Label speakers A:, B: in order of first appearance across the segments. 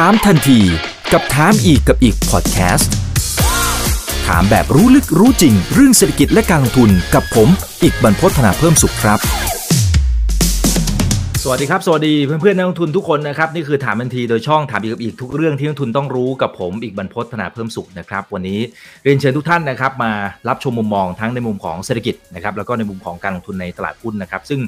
A: ถามทันทีกับถามอีกกับอีกพอดแคสต์ถามแบบรู้ลึกรู้จริง เรื่องเศรษฐกิจและการลงทุนกับผม อีกบรรพฒนาเพิ่มสุขครับ สวัสดีครับ สวัสดีเพื่อนเพื่อนนักลงทุนทุกคนนะครับ นี่คือถามทันทีโดยช่องถามอีกกับอีกทุกเรื่องที่นักลงทุนต้องรู้กับผมอีกบรรพฒนาเพิ่มสุขนะครับ วันนี้เรียนเชิญทุกท่านนะครับ มารับชมมุมมองทั้งในมุมของเศรษฐกิจนะครับแล้วก็ในมุมของการลงทุนในตลาดหุ้นนะครับ ซึ่ง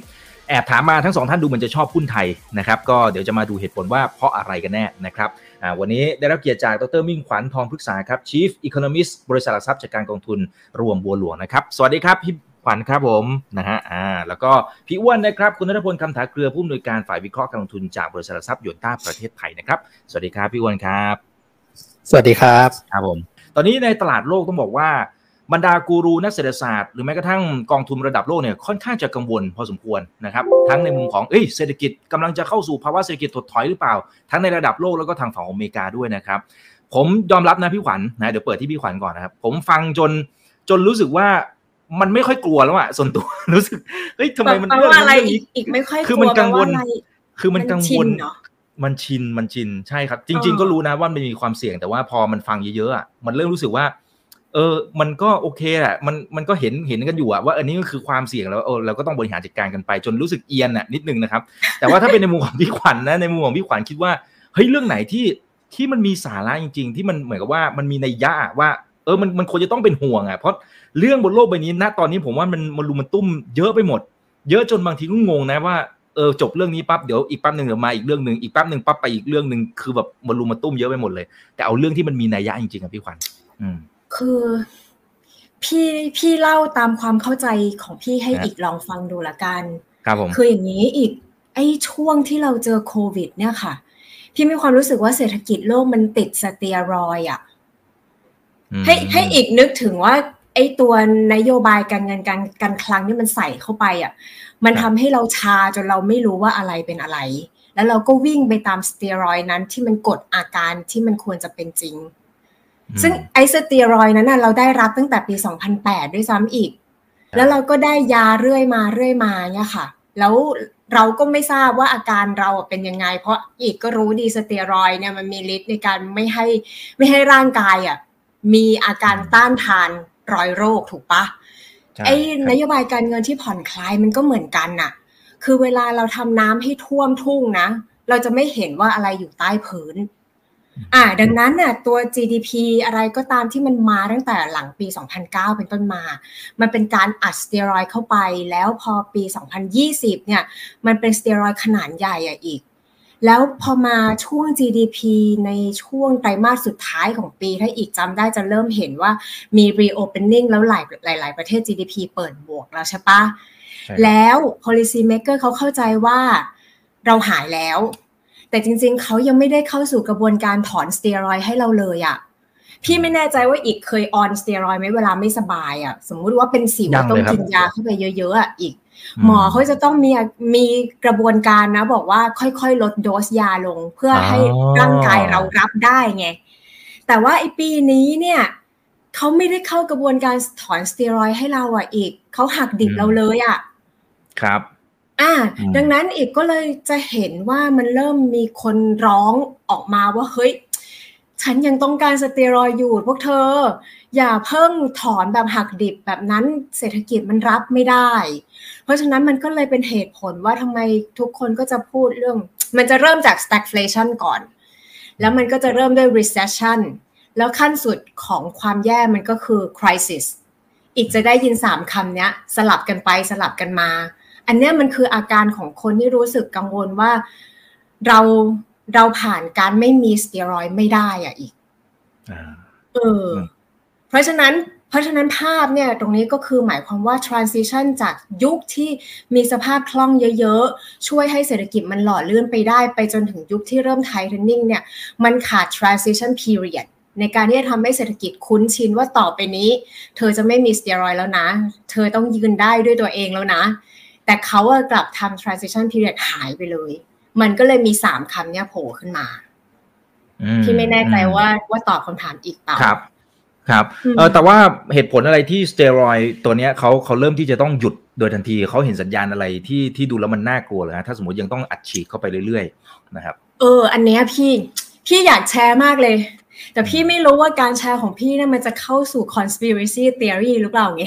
A: แอบถามมาทั้งสองท่านดูเหมือนจะชอบหุ้นไทยนะครับก็เดี๋ยวจะมาดูเหตุผลว่าเพราะอะไรกันแน่นะครับวันนี้ได้รับเกียรติจากดรมิ่งขวัญทองพฤกษาครับ Chief Economist บริษัทหลักทรัพย์จัดการกองทุนรวมบัวหลวงนะครับ สวัสดีครับพี่ขวัญครับผมนะฮะอ่าแล้วก็พี่อ้วนนะครับ คุณนัทพลคำถาเกลือผู้อำนวยการฝ่ายวิเคราะห์การลงทุนจากบริษัทหลักทรัพย์ยนต้าประเทศไทยนะครับสวัสดีครับพี่อ้วนครับ
B: สวัสดีครับ
A: ครับผมตอนนี้ในตลาดโลกต้องบอกว่า บรรดากูรูนักเศรษฐศาสตร์หรือแม้กระทั่งกองทุนระดับโลกเนี่ยค่อนข้างจะกังวลพอสมควรนะครับทั้งในมุมของเอ้ยเศรษฐกิจกำลังจะเข้าสู่ภาวะเศรษฐกิจถดถอยหรือเปล่า ทั้งในระดับโลกแล้วก็ทางฝั่งอเมริกาด้วยนะครับ ผมยอมรับนะพี่ขวัญนะเดี๋ยวเปิดที่พี่ขวัญก่อนนะครับ ผมฟังจนจนรู้สึกว่ามันไม่ค่อยกลัวแล้วอะส่วนตัวรู้สึกเฮ้ยทำไมมัน
C: เรื่องอะไรอีกไม่ค่อย
A: คือมันกังวล คือมันกังวลมันชินมันชินใช่ครับ จริง ๆ ก็รู้นะว่ามันมีความเสี่ยงแต่ว่าพอมันฟังเยอะๆอะมันเริ่มรู้สึกว่า เออ มันก็โอเคแหละ มัน มันก็เห็น เห็นกันอยู่อะว่าอันนี้ก็คือความเสี่ยงแล้วเออเราก็ต้องบริหารจัดการกันไป จนรู้สึกเอียนอะนิดนึงนะครับ แต่ว่าถ้าเป็นในมุมของพี่ขวัญนนะ ในมุมของพี่ขวัญคิดว่า เฮ้ย เรื่องไหนที่ ที่มันมีสาระจริง ๆ ที่มันเหมือนกับว่า มันมีในยะว่า เออ มัน มันควรจะต้องเป็นห่วงอะเพราะเรื่องบนโลกใบนี้ ณ ตอนนี้ผมว่ามัน มันรุมมันตุ้มเยอะไปหมด เยอะจนบางทีก็งงนะว่า เออ จบเรื่องนี้ปั๊บ เดี๋ยวอีกปั๊บหนึ่งเดี๋ยวมาอีกเรื่องหนึ่งอีกปั๊บหนึ่งปั๊บไปอีกเรื่องหนึ่งคือแบบมันรุมมันตุ้มเยอะไปหมดเลย แต่เอาเรื่องที่มันมีนัยยะจริงๆอะพี่ขวัญอืม
C: คือพี่พี่เล่าตามความเข้าใจของพี่ให้อีกลองฟังดูละกัน
A: ครับผม
C: คืออย่างนี้อีกไอ้ช่วงที่เราเจอโควิด เนี่ยค่ะ พี่มีความรู้สึกว่าเศรษฐกิจโลกมันติดสเตียรอยอะให้ให้อีกนึกถึงว่า ไอ้ตัวนโยบายการเงินการการคลังที่มันใส่เข้าไปอะมันทำให้เราชาจนเราไม่รู้ว่าอะไรเป็นอะไร แล้วเราก็วิ่งไปตามสเตียรอยนั้นที่มันกดอาการที่มันควรจะเป็นจริง ซึ่งไอสเตียรอยนั้นเราได้รับตั้งแต่ปี 2008 ด้วยซ้ำอีก แล้วเราก็ได้ยาเรื่อยมาเรื่อยมาเนี่ยค่ะ แล้วเราก็ไม่ทราบว่าอาการเราเป็นยังไง เพราะอีกก็รู้ดีสเตียรอยเนี่ยมันมีฤทธิ์ในการไม่ให้ไม่ให้ร่างกายอะมีอาการต้านทานรอยโรคถูกปะไอ้นโยบายการเงินที่ผ่อนคลายมันก็เหมือนกันน่ะ คือเวลาเราทำน้ำให้ท่วมทุ่งนะ เราจะไม่เห็นว่าอะไรอยู่ใต้พื้น อ่าดังนั้นน่ะตัว GDP อะไรก็ตามที่มันมาตั้งแต่หลังปี 2009 เป็นต้นมา มันเป็นการอัดสเตียรอยเข้าไปแล้วพอปี 2020 เนี่ย มันเป็นสเตียรอยขนาดใหญ่อะอีก แล้วพอมาช่วง GDP ในช่วงไตรมาสสุดท้ายของปี ถ้าอีกจำได้จะเริ่มเห็นว่ามี reopening แล้วหลายหลาย ๆ ประเทศ GDP เปิดบวกแล้วใช่ปะแล้ว policy maker เขาเข้าใจว่าเราหายแล้ว แต่จริง ๆ เขายังไม่ได้เข้าสู่กระบวนการถอนสเตียรอยให้เราเลยอะพี่ไม่แน่ใจว่าอีกเคยออนสเตียรอยไหมเวลาไม่สบายอะสมมุติว่าเป็นสิวต้องกินยาเข้าไปเยอะๆอะอีก หมอเขาจะต้องมีมีกระบวนการนะ บอกว่าค่อยๆ ลดโดสยาลง เพื่อให้ร่างกายเรารับได้ไง แต่ว่าไอปีนี้เนี่ยเขาไม่ได้เข้ากระบวนการถอนสเตียรอยให้เราอะอีกเขาหักดิบเราเลยอะ
A: ครับ
C: อ่าดังนั้นอีกก็เลยจะเห็นว่ามันเริ่มมีคนร้องออกมาว่าเฮ้ย ฉันยังต้องการสเตียรอยอยู่พวกเธอ อย่าเพิ่งถอนแบบหักดิบแบบนั้นเศรษฐกิจมันรับไม่ได้ เพราะฉะนั้นมันก็เลยเป็นเหตุผลว่าทำไมทุกคนก็จะพูดเรื่อง มันจะเริ่มจาก stagflation ก่อน แล้วมันก็จะเริ่มด้วย recession แล้วขั้นสุดของความแย่มันก็คือ crisis อีกจะได้ยินสามคำนี้สลับกันไปสลับกันมา อันนี้มันคืออาการของคนที่รู้สึกกังวลว่าเราเราผ่านการไม่มีสเตียรอยไม่ได้อะอีกเออ เพราะฉะนั้น เพราะฉะนั้นภาพเนี่ย ตรงนี้ก็คือหมายความว่า transition จากยุคที่มีสภาพคล่องเยอะๆ ช่วยให้เศรษฐกิจมันหล่อเลื่อนไปได้ ไปจนถึงยุคที่เริ่ม tightening เนี่ย มันขาด transition period ในการที่จะทำให้เศรษฐกิจคุ้นชินว่าต่อไปนี้ เธอจะไม่มีสเตียรอยแล้วนะ เธอต้องยืนได้ด้วยตัวเองแล้วนะ แต่เขากลับทำ transition period หายไปเลย มันก็เลยมีสามคำเนี้ยโผล่ขึ้นมาที่ไม่แน่ใจว่าว่าตอบคำถามอีกเปล่า
A: ครับ ครับเออแต่ว่าเหตุผลอะไรที่สเตียรอยตัวเนี้ยเขาเขาเริ่มที่จะต้องหยุดโดยทันทีเขาเห็นสัญญาณอะไรที่ที่ดูแล้วมันน่ากลัวเลยนะถ้าสมมติยังต้องอัดฉีดเข้าไปเรื่อยๆนะครับ
C: เออ อันเนี้ยพี่พี่อยากแชร์มากเลย แต่พี่ไม่รู้ว่าการแชร์ของพี่เนี่ยมันจะเข้าสู่ conspiracy theory หรือเปล่าไง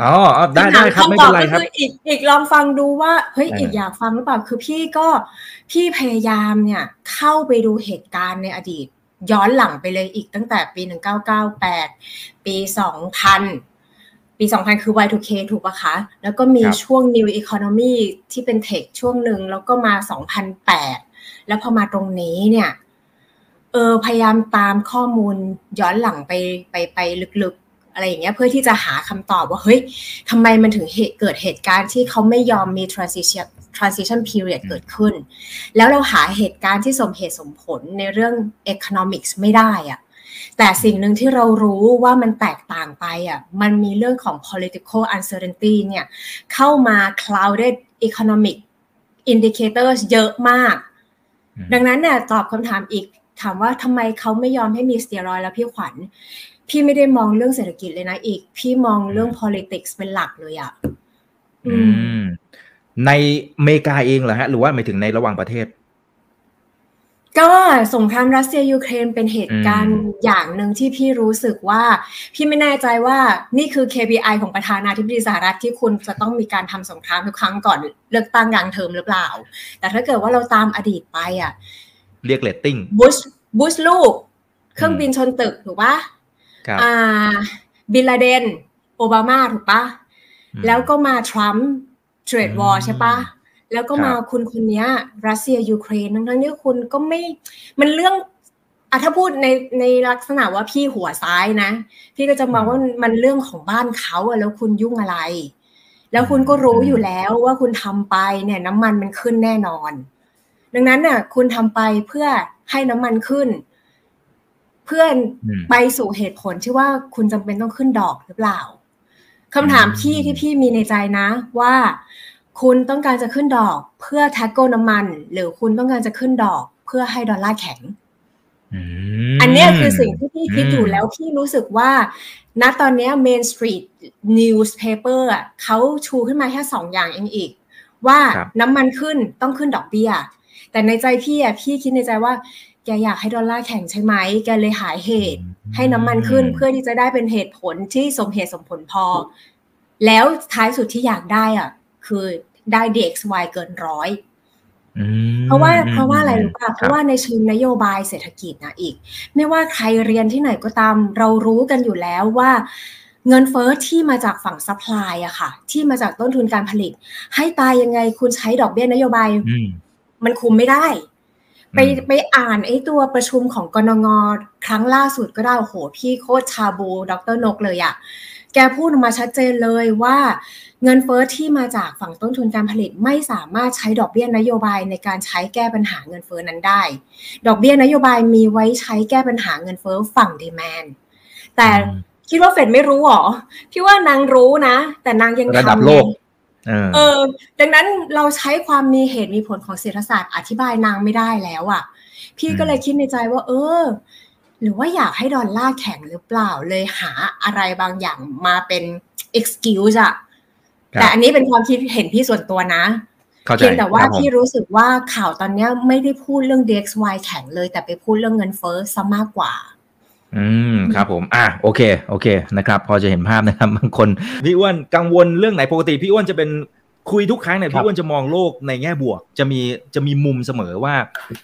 A: อ๋อได้ได้ครับไม่เป็นไรครับ
C: อีกอีกลองฟังดูว่าเฮ้ยอีกอยากฟังหรือเปล่าคือพี่ก็พี่พยายามเนี่ยเข้าไปดูเหตุการณ์ในอดีต ย้อนหลังไปเลยอีกตั้งแต่ปี1998ปี2000ปี2000คือ Y2K ถูกปะคะ แล้วก็มีช่วง New Economy ที่เป็นเทคช่วงหนึ่งแล้วก็มา2008แล้วพอมาตรงนี้เนี่ยเออพยายามตามข้อมูลย้อนหลังไปไปไปลึก อะไรอย่างเงี้ยเพื่อที่จะหาคำตอบว่าเฮ้ยทำไมมันถึงเหตุเกิดเหตุการณ์ที่เขาไม่ยอมมี transition transition period เกิดขึ้น แล้วเราหาเหตุการณ์ที่สมเหตุสมผลในเรื่อง economics ไม่ได้อะแต่สิ่งหนึ่งที่เรารู้ว่ามันแตกต่างไปอะมันมีเรื่องของ political uncertainty เนี่ยเข้ามา clouded economic indicators เยอะมาก ดังนั้นเนี่ยตอบคำถามอีกถามว่าทำไมเขาไม่ยอมให้มีสเตียรอยแล้วพี่ขวัญ พี่ไม่ได้มองเรื่องเศรษฐกิจเลยนะอีก พี่มองเรื่อง politics เป็นหลักเลยอะ
A: อืม ในอเมริกาเองเหรอฮะ หรือว่าหมายถึงในระหว่างประเทศ
C: ก็สงครามรัสเซียยูเครนเป็นเหตุการณ์อย่างหนึ่งที่พี่รู้สึกว่า พี่ไม่แน่ใจว่านี่คือ KPI ของประธานาธิบดีสหรัฐที่คุณจะต้องมีการทำสงครามทุกครั้งก่อนเลือกตั้งกลางเทอมหรือเปล่า แต่ถ้าเกิดว่าเราตามอดีตไปอะ
A: เรียกเรตติ้ง
C: บุชบุชลูก เครื่องบินชนตึกถูกปะ อ่าบิลลาเดนโอบามาถูกปะแล้วก็มาทรัมป์เทรดวอร์ใช่ปะแล้วก็มาคุณคนนี้รัสเซียยูเครนทั้งที่คุณก็ไม่มันเรื่องอะถ้าพูดในในลักษณะว่าพี่หัวซ้ายนะ พี่ก็จะมองว่ามันเรื่องของบ้านเขาอะแล้วคุณยุ่งอะไร แล้วคุณก็รู้อยู่แล้วว่าคุณทำไปเนี่ย น้ำมันมันขึ้นแน่นอน ดังนั้นน่ะ คุณทำไปเพื่อให้น้ำมันขึ้น เพื่อนไปสู่เหตุผลที่ว่าคุณจำเป็นต้องขึ้นดอกหรือเปล่าคำถามพี่ที่พี่มีในใจนะว่า คุณต้องการจะขึ้นดอกเพื่อแท็กโกน้ำมัน หรือคุณต้องการจะขึ้นดอกเพื่อให้ดอลลาร์แข็งอันนี้คือสิ่งที่พี่คิดอยู่แล้วพี่รู้สึกว่า ณตอนนี้ Main Street Newspaper เขาชูขึ้นมาแค่สองอย่างเองอีก ว่าน้ำมันขึ้นต้องขึ้นดอกเบี้ย แต่ในใจพี่อะพี่คิดในใจว่า แกอยากให้ดอลลาร์แข็งใช่ไหม แกเลยหายเหตุ ให้น้ำมันขึ้นเพื่อที่จะได้เป็นเหตุผลที่สมเหตุสมผลพอ แล้วท้ายสุดที่อยากได้อะ คือได้ DXY เกินร้อยเพราะว่าเพราะว่าอะไรรู้ป่ะเพราะว่าในเชิงนโยบายเศรษฐกิจนะอีก ไม่ว่าใครเรียนที่ไหนก็ตาม เรารู้กันอยู่แล้วว่าเงินเฟ้อที่มาจากฝั่ง supply อะค่ะ ที่มาจากต้นทุนการผลิต ให้ตายยังไงคุณใช้ดอกเบี้ยนโยบาย มันคุมไม่ได้ ไปไปอ่านไอ้ตัวประชุมของกนงครั้งล่าสุดก็ได้โอ้โหพี่โคตรชาบูดร.นกเลยอะแกพูดออกมาชัดเจนเลยว่าเงินเฟ้อที่มาจากฝั่งต้นทุนการผลิตไม่สามารถใช้ดอกเบี้ยนโยบายในการใช้แก้ปัญหาเงินเฟ้อนั้นได้ ดอกเบี้ยนโยบายมีไว้ใช้แก้ปัญหาเงินเฟ้อฝั่ง demandแต่คิดว่าเฟดไม่รู้หรอพี่ว่านางรู้นะ แต่นางยัง
A: ทำโลก
C: เออ ดังนั้นเราใช้ความมีเหตุมีผลของเศรษฐศาสตร์อธิบายนางไม่ได้แล้วอะ่ะ พี่ก็เลยคิดในใจว่า เออ หรือว่าอยากให้ดอลลาร์แข็งหรือเปล่าเลยหาอะไรบางอย่างมาเป็น excuse อะแต่อันนี้เป็นความคิดเห็นพี่ส่วนตัวนะเพียงแต่ว่าพี่รู้สึกว่าข่าวตอนนี้ไม่ได้พูดเรื่อง DXY แข็งเลย แต่ไปพูดเรื่องเงินเฟ้อซะมากกว่า
A: อืมครับผม อะโอเค โอเคนะครับ พอจะเห็นภาพนะครับบางคนพี่อ้วนกังวลเรื่องไหนปกติพี่อ้วนจะเป็นคุยทุกครั้งเนี่ยพี่อ้วนจะมองโลกในแง่บวก จะมีจะมีมุมเสมอว่า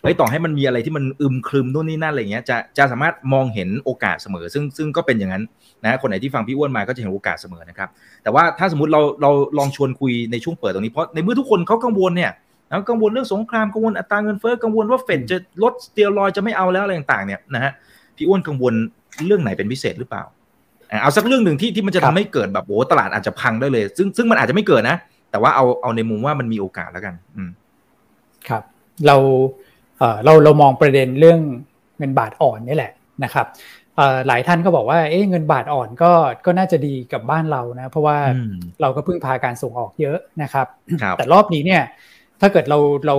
A: เฮ้ยต่อให้มันมีอะไรที่มันอึมครึมนู่นนี่นั่นอะไรเงี้ยจะจะสามารถมองเห็นโอกาสเสมอ ซึ่งซึ่งก็เป็นอย่างนั้นนะคนไหนที่ฟังพี่อ้วนมาก็จะเห็นโอกาสเสมอนะครับ แต่ว่าถ้าสมมติเราเราลองชวนคุยในช่วงเปิดตรงนี้เพราะในเมื่อทุกคนเขากังวลเนี่ยแล้วกังวลเรื่องสงครามกังวลอัตราเงินเฟ้อกังวลว่าเฟดจะลดสเตียรอยจะไม่เอาแล้วอะไรต่างๆเนี่ยนะฮะ พี่อ้วนกังวลเรื่องไหนเป็นพิเศษหรือเปล่าเอาสักเรื่องหนึ่งที่ที่มันจะทำให้เกิดแบบโอ้ตลาดอาจจะพังได้เลย ซึ่งซึ่งมันอาจจะไม่เกิดนะ แต่ว่าเอาเอาในมุมว่ามันมีโอกาสแล้วกัน อืม
B: ครับ เราเออเราเรามองประเด็นเรื่องเงินบาทอ่อนนี่แหละนะครับหลายท่านก็บอกว่าเอ๊ะเงินบาทอ่อนก็ก็น่าจะดีกับบ้านเรานะ เพราะว่าเราก็พึ่งพาการส่งออกเยอะนะครับแต่รอบนี้เนี่ย ถ้าเกิดเราเรา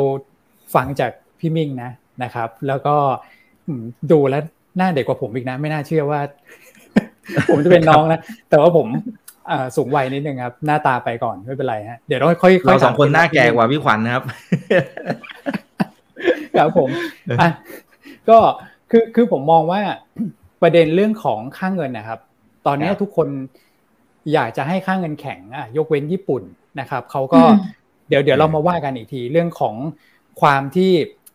B: ฟังจากพี่มิ่งนะนะครับ แล้วก็ดูแล้ว หน้าเด็กกว่าผมอีกนะ ไม่น่าเชื่อว่า ผมจะเป็นน้องนะ แต่ว่าผมสูงวัยนิดนึงครับ หน้าตาไปก่อนไม่เป็นไรฮะเดี๋ยวเราค่อยๆ
A: เราสองคนหน้าแก่กว่าพี่ขวัญนะครับ
B: ครับผมอะก็คือคือผมมองว่าประเด็นเรื่องของค่างเงินนะครับ ตอนนี้ทุกคนอยากจะให้ค่างเงินแข็งอะยกเว้นญี่ปุ่นนะครับเขาก็เดี๋ยวเดี๋ยวเรามาว่ากันอีกทีเรื่องของความที่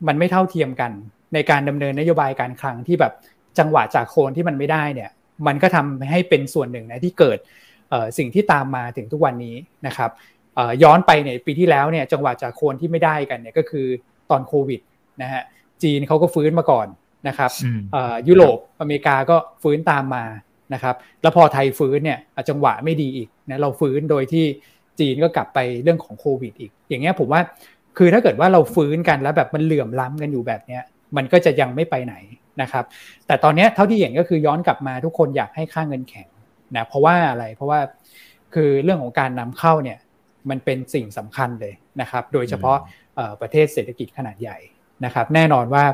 B: มันไม่เท่าเทียมกัน ในการดำเนินนโยบายการคลังที่แบบ จังหวะจากโคนที่มันไม่ได้เนี่ย มันก็ทำให้เป็นส่วนหนึ่งนะที่เกิดสิ่งที่ตามมาถึงทุกวันนี้นะครับย้อนไปเนี่ยปีที่แล้วเนี่ยจังหวะจากโคนที่ไม่ได้กันเนี่ยก็คือตอนโควิดนะฮะจีนเขาก็ฟื้นมาก่อนนะครับยุโรปอเมริกาก็ฟื้นตามมานะครับแล้วพอไทยฟื้นเนี่ยจังหวะไม่ดีอีกนะเราฟื้นโดยที่จีนก็กลับไปเรื่องของโควิดอีก อย่างเงี้ยผมว่าคือถ้าเกิดว่าเราฟื้นกันแล้วแบบมันเหลื่อมล้ำกันอยู่แบบเนี้ยมันก็จะยังไม่ไปไหน นะครับแต่ตอนนี้เท่าที่เห็นก็คือย้อนกลับมาทุกคนอยากให้ค่าเงินแข็งนะเพราะว่าอะไรเพราะว่าคือเรื่องของการนำเข้าเนี่ยมันเป็นสิ่งสำคัญเลยนะครับโดยเฉพาะประเทศเศรษฐกิจขนาดใหญ่นะครับแน่นอนว่า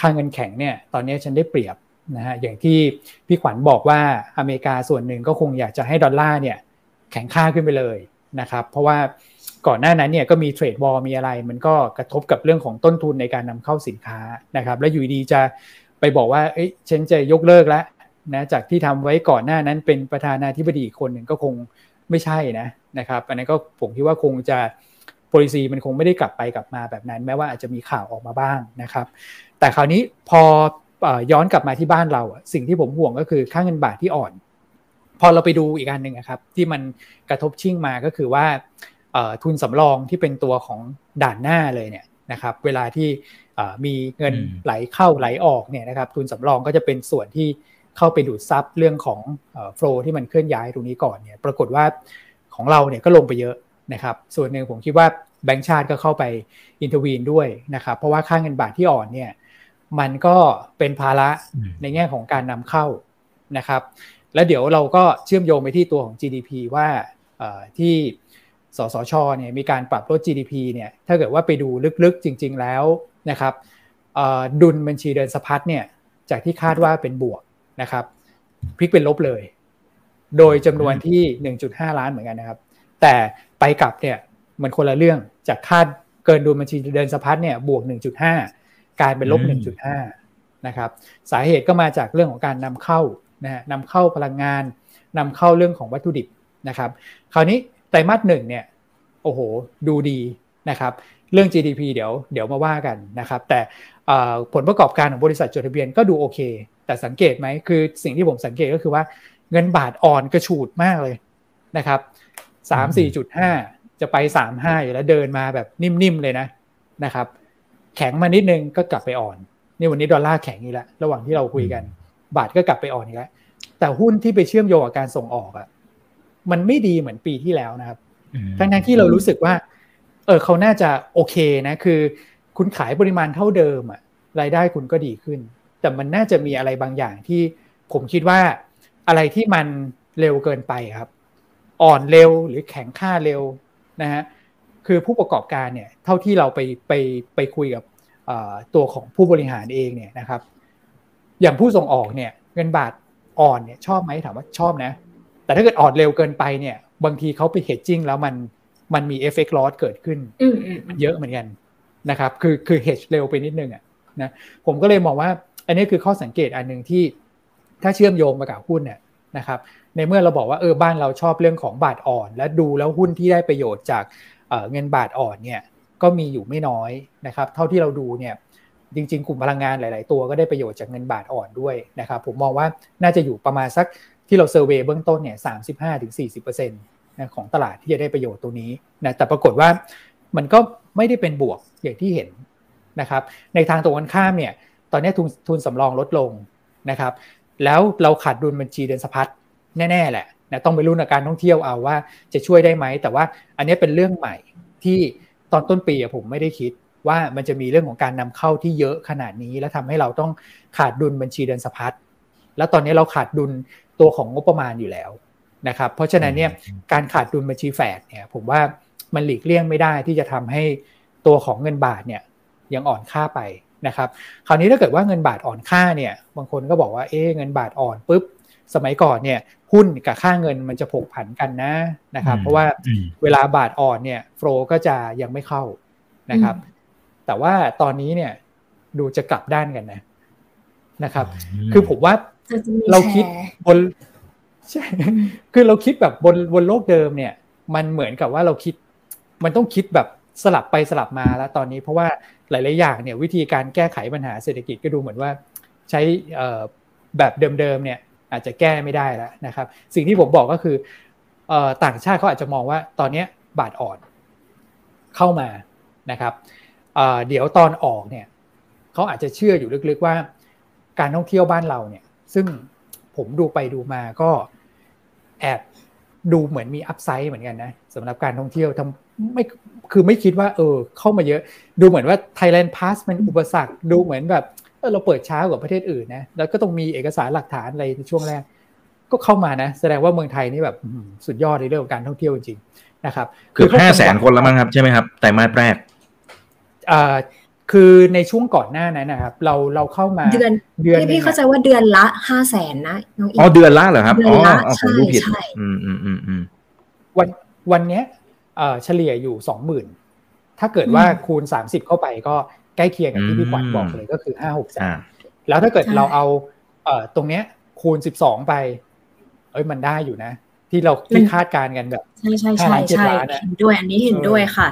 B: ค่าเงินแข็งเนี่ยตอนนี้ฉันได้เปรียบนะฮะอย่างที่พี่ขวัญบอกว่าอเมริกาส่วนหนึ่งก็คงอยากจะให้ดอลลาร์เนี่ยแข็งค่าขึ้นไปเลยนะครับเพราะว่าก่อนหน้านั้นเนี่ยก็มีเทรดบอลมีอะไร มันก็กระทบกับเรื่องของต้นทุนในการนำเข้าสินค้านะครับแล้วอยู่ดีจะ ไปบอกว่าเอ้ยฉันจะยกเลิกแล้วนะจากที่ทำไว้ก่อนหน้านั้นเป็นประธานาธิบดีคนหนึ่งก็คงไม่ใช่นะนะครับอันนั้นก็ผมคิดว่าคงจะ policy มันคงไม่ได้กลับไปกลับมาแบบนั้น แม้ว่าอาจจะมีข่าวออกมาบ้างนะครับ แต่คราวนี้พอย้อนกลับมาที่บ้านเราสิ่งที่ผมห่วงก็คือค่าเงินบาทที่อ่อน พอเราไปดูอีกอันหนึ่งครับ ที่มันกระทบชิ่งมาก็คือว่าทุนสำรองที่เป็นตัวของด่านหน้าเลยเนี่ยนะครับ เวลาที่ มีเงินไหลเข้าไหลออกเนี่ยนะครับทุนสำรองก็จะเป็นส่วนที่เข้าไปดูดซับเรื่องของ flow ที่มันเคลื่อนย้ายตรงนี้ก่อนเนี่ยปรากฏว่าของเราเนี่ยก็ลงไปเยอะนะครับส่วนหนึ่งผมคิดว่าแบงก์ชาติก็เข้าไป intervene ด้วยนะครับเพราะว่าค่าเงินบาทที่อ่อนเนี่ยมันก็เป็นภาระในแง่ของการนำเข้านะครับ แล้วเดี๋ยวเราก็เชื่อมโยงไปที่ตัวของ GDP ว่าที่ สสชเนี่ยมีการปรับลด GDP เนี่ยถ้าเกิดว่าไปดูลึกๆจริง ๆแล้วนะครับดุลบัญชีเดินสะพัดเนี่ยจากที่คาดว่าเป็นบวกนะครับพลิกเป็นลบเลย โดยจำนวนที่ 1.5 ล้านเหมือนกันนะครับ แต่ไปกลับเนี่ยมันคนละเรื่องจากคาดเกินดุลบัญชีเดินสะพัดเนี่ยบวก 1.5 กลายเป็นลบ 1.5 นะครับสาเหตุก็มาจากเรื่องของการนำเข้านะฮะนำเข้าพลังงานนำเข้าเรื่องของวัตถุดิบนะครับ คราวนี้ ไตรมาสหนึ่งเนี่ยโอ้โหดูดีนะครับเรื่อง GDP เดี๋ยวเดี๋ยวมาว่ากันนะครับแต่ผลประกอบการของบริษัทจดทะเบียนก็ดูโอเค แต่สังเกตไหมคือสิ่งที่ผมสังเกตก็คือว่าเงินบาทอ่อนกระฉูดมากเลยนะครับสามสี่จุดห้าจะไปสามห้าอยู่แล้วเดินมาแบบนิ่มๆเลยนะนะครับ แข็งมานิดนึงก็กลับไปอ่อน นี่วันนี้ดอลลาร์แข็งอีกแล้วระหว่างที่เราคุยกัน บาทก็กลับไปอ่อนอีกแล้วแต่หุ้นที่ไปเชื่อมโยงกับการส่งออกอะ มันไม่ดีเหมือนปีที่แล้วนะครับทั้งที่เรารู้สึกว่า เออเขาน่าจะโอเคนะ คือ คุณขายปริมาณเท่าเดิมอะรายได้คุณก็ดีขึ้น แต่มันน่าจะมีอะไรบางอย่างที่ผมคิดว่าอะไรที่มันเร็วเกินไปครับ อ่อนเร็วหรือแข็งค่าเร็วนะฮะคือผู้ประกอบการเนี่ยเท่าที่เราไปไปไปคุยกับตัวของผู้บริหารเองเนี่ยนะครับ อย่างผู้ส่งออกเนี่ยเงินบาทอ่อนเนี่ยชอบไหมถามว่าชอบนะ แต่ถ้าเกิดอ่อนเร็วเกินไปเนี่ย บางทีเขาไป hedging แล้วมันมันมี FX loss เกิดขึ้นมันเยอะเหมือนกันนะครับ คือคือ hedge เร็วไปนิดนึงอะนะผมก็เลยมองว่า อันนี้คือข้อสังเกตอันหนึ่งที่ถ้าเชื่อมโยงมากับหุ้นเนี่ยนะครับ ในเมื่อเราบอกว่าเออบ้านเราชอบเรื่องของบาทอ่อน และดูแล้วหุ้นที่ได้ประโยชน์จากเงินบาทอ่อนเนี่ยก็มีอยู่ไม่น้อยนะครับ เท่าที่เราดูเนี่ยจริง ๆ กลุ่มพลังงานหลาย ๆ ตัวก็ได้ประโยชน์จากเงินบาทอ่อนด้วยนะครับ ผมมองว่าน่าจะอยู่ประมาณสัก ที่เราเซอร์เวยเบื้องต้นเนี่ยสามสิบห้าถึงสี่สิบเปอร์เซ็นต์ของตลาดที่จะได้ประโยชน์ตรงนี้นะแต่ปรากฏว่ามันก็ไม่ได้เป็นบวกอย่างที่เห็นนะครับในทางตรงกันข้ามเนี่ยตอนนี้ทุนทุนสำรองลดลงนะครับแล้วเราขาดดุลบัญชีเดินสะพัดแน่ๆแหละนะต้องไปรุ่นการท่องเที่ยวเอาว่าจะช่วยได้ไหม แต่ว่าอันนี้เป็นเรื่องใหม่ที่ตอนต้นปีผมไม่ได้คิดว่ามันจะมีเรื่องของการนำเข้าที่เยอะขนาดนี้ แล้วทำให้เราต้องขาดดุลบัญชีเดินสะพัดแล้วตอนนี้เราขาดดุล ตัวของงบประมาณอยู่แล้วนะครับเพราะฉะนั้นเนี่ยการขาดดุลบัญชีแฝดเนี่ยผมว่ามันหลีกเลี่ยงไม่ได้ที่จะทำให้ตัวของเงินบาทเนี่ยยังอ่อนค่าไปนะครับคราวนี้ถ้าเกิดว่าเงินบาทอ่อนค่าเนี่ยบางคนก็บอกว่าเอ๊เงินบาทอ่อนปุ๊บสมัยก่อนเนี่ยหุ้นกับค่าเงินมันจะผกผันกันนะนะครับเพราะว่าเวลาบาทอ่อนเนี่ยโฟลก็จะยังไม่เข้านะครับ แต่ว่าตอนนี้เนี่ยดูจะกลับด้านกันนะนะครับ คือผมว่า เราคิดบนใช่คือเราคิดแบบบนบนโลกเดิมเนี่ย มันเหมือนกับว่าเราคิด มันต้องคิดแบบสลับไปสลับมาแล้วตอนนี้เพราะว่าหลาย ๆ อย่างเนี่ยวิธีการแก้ไขปัญหาเศรษฐกิจก็ดูเหมือนว่าใช้แบบเดิม ๆ เนี่ยอาจจะแก้ไม่ได้แล้วนะครับ สิ่งที่ผมบอกก็คือต่างชาติเขาอาจจะมองว่าตอนนี้บาทอ่อนเข้ามานะครับเดี๋ยวตอนออกเนี่ยเขาอาจจะเชื่ออยู่ลึก ๆ ว่าการท่องเที่ยวบ้านเราเนี่ย ซึ่งผมดูไปดูมาก็แอบดูเหมือนมีอัพไซด์เหมือนกันนะสำหรับการท่องเที่ยวทำไม่คือไม่คิดว่า เออ เข้ามาเยอะ ดูเหมือนว่า Thailand Pass มันอุปสรรคดูเหมือนแบบเออเราเปิดช้ากว่าประเทศอื่นนะแล้วก็ต้องมีเอกสารหลักฐานอะไรในช่วงแรก ก็เข้ามานะ แสดงว่าเมืองไทยนี่แบบสุดยอดในเรื่องของการท่องเที่ยวจริงๆนะครับ
A: เกือบห้าแสนคนแล้วมั้งครับใช่ไหมครับแต่มาแรก
B: อ่า คือในช่วงก่อนหน้านั้นนะครับ เราเราเข้ามา
C: เดือนเดือนพี่เข้าใจว่าเดือนละห้าแสนนะน้อง
A: อ๋อเดือนละเหรอครับอ๋อใช่ใช่อืมอืมอืมอืม
B: วันวันเนี้ยเอ่อเฉลี่ยอยู่สองหมื่นถ้าเกิดว่าคูณสามสิบเข้าไปก็ใกล้เคียงกับที่พี่ขวัญบอกเลยก็คือห้าหกแสนแล้วถ้าเกิดเราเอาเอ่อตรงเนี้ย คูณสิบสองไป เอ้ยมันได้อยู่นะ ที่เราที่คาดการกันแบบ
C: ใช่ใช่ใช่ใช่เห็นด้วยอันนี้เห็นด้วยค่ะ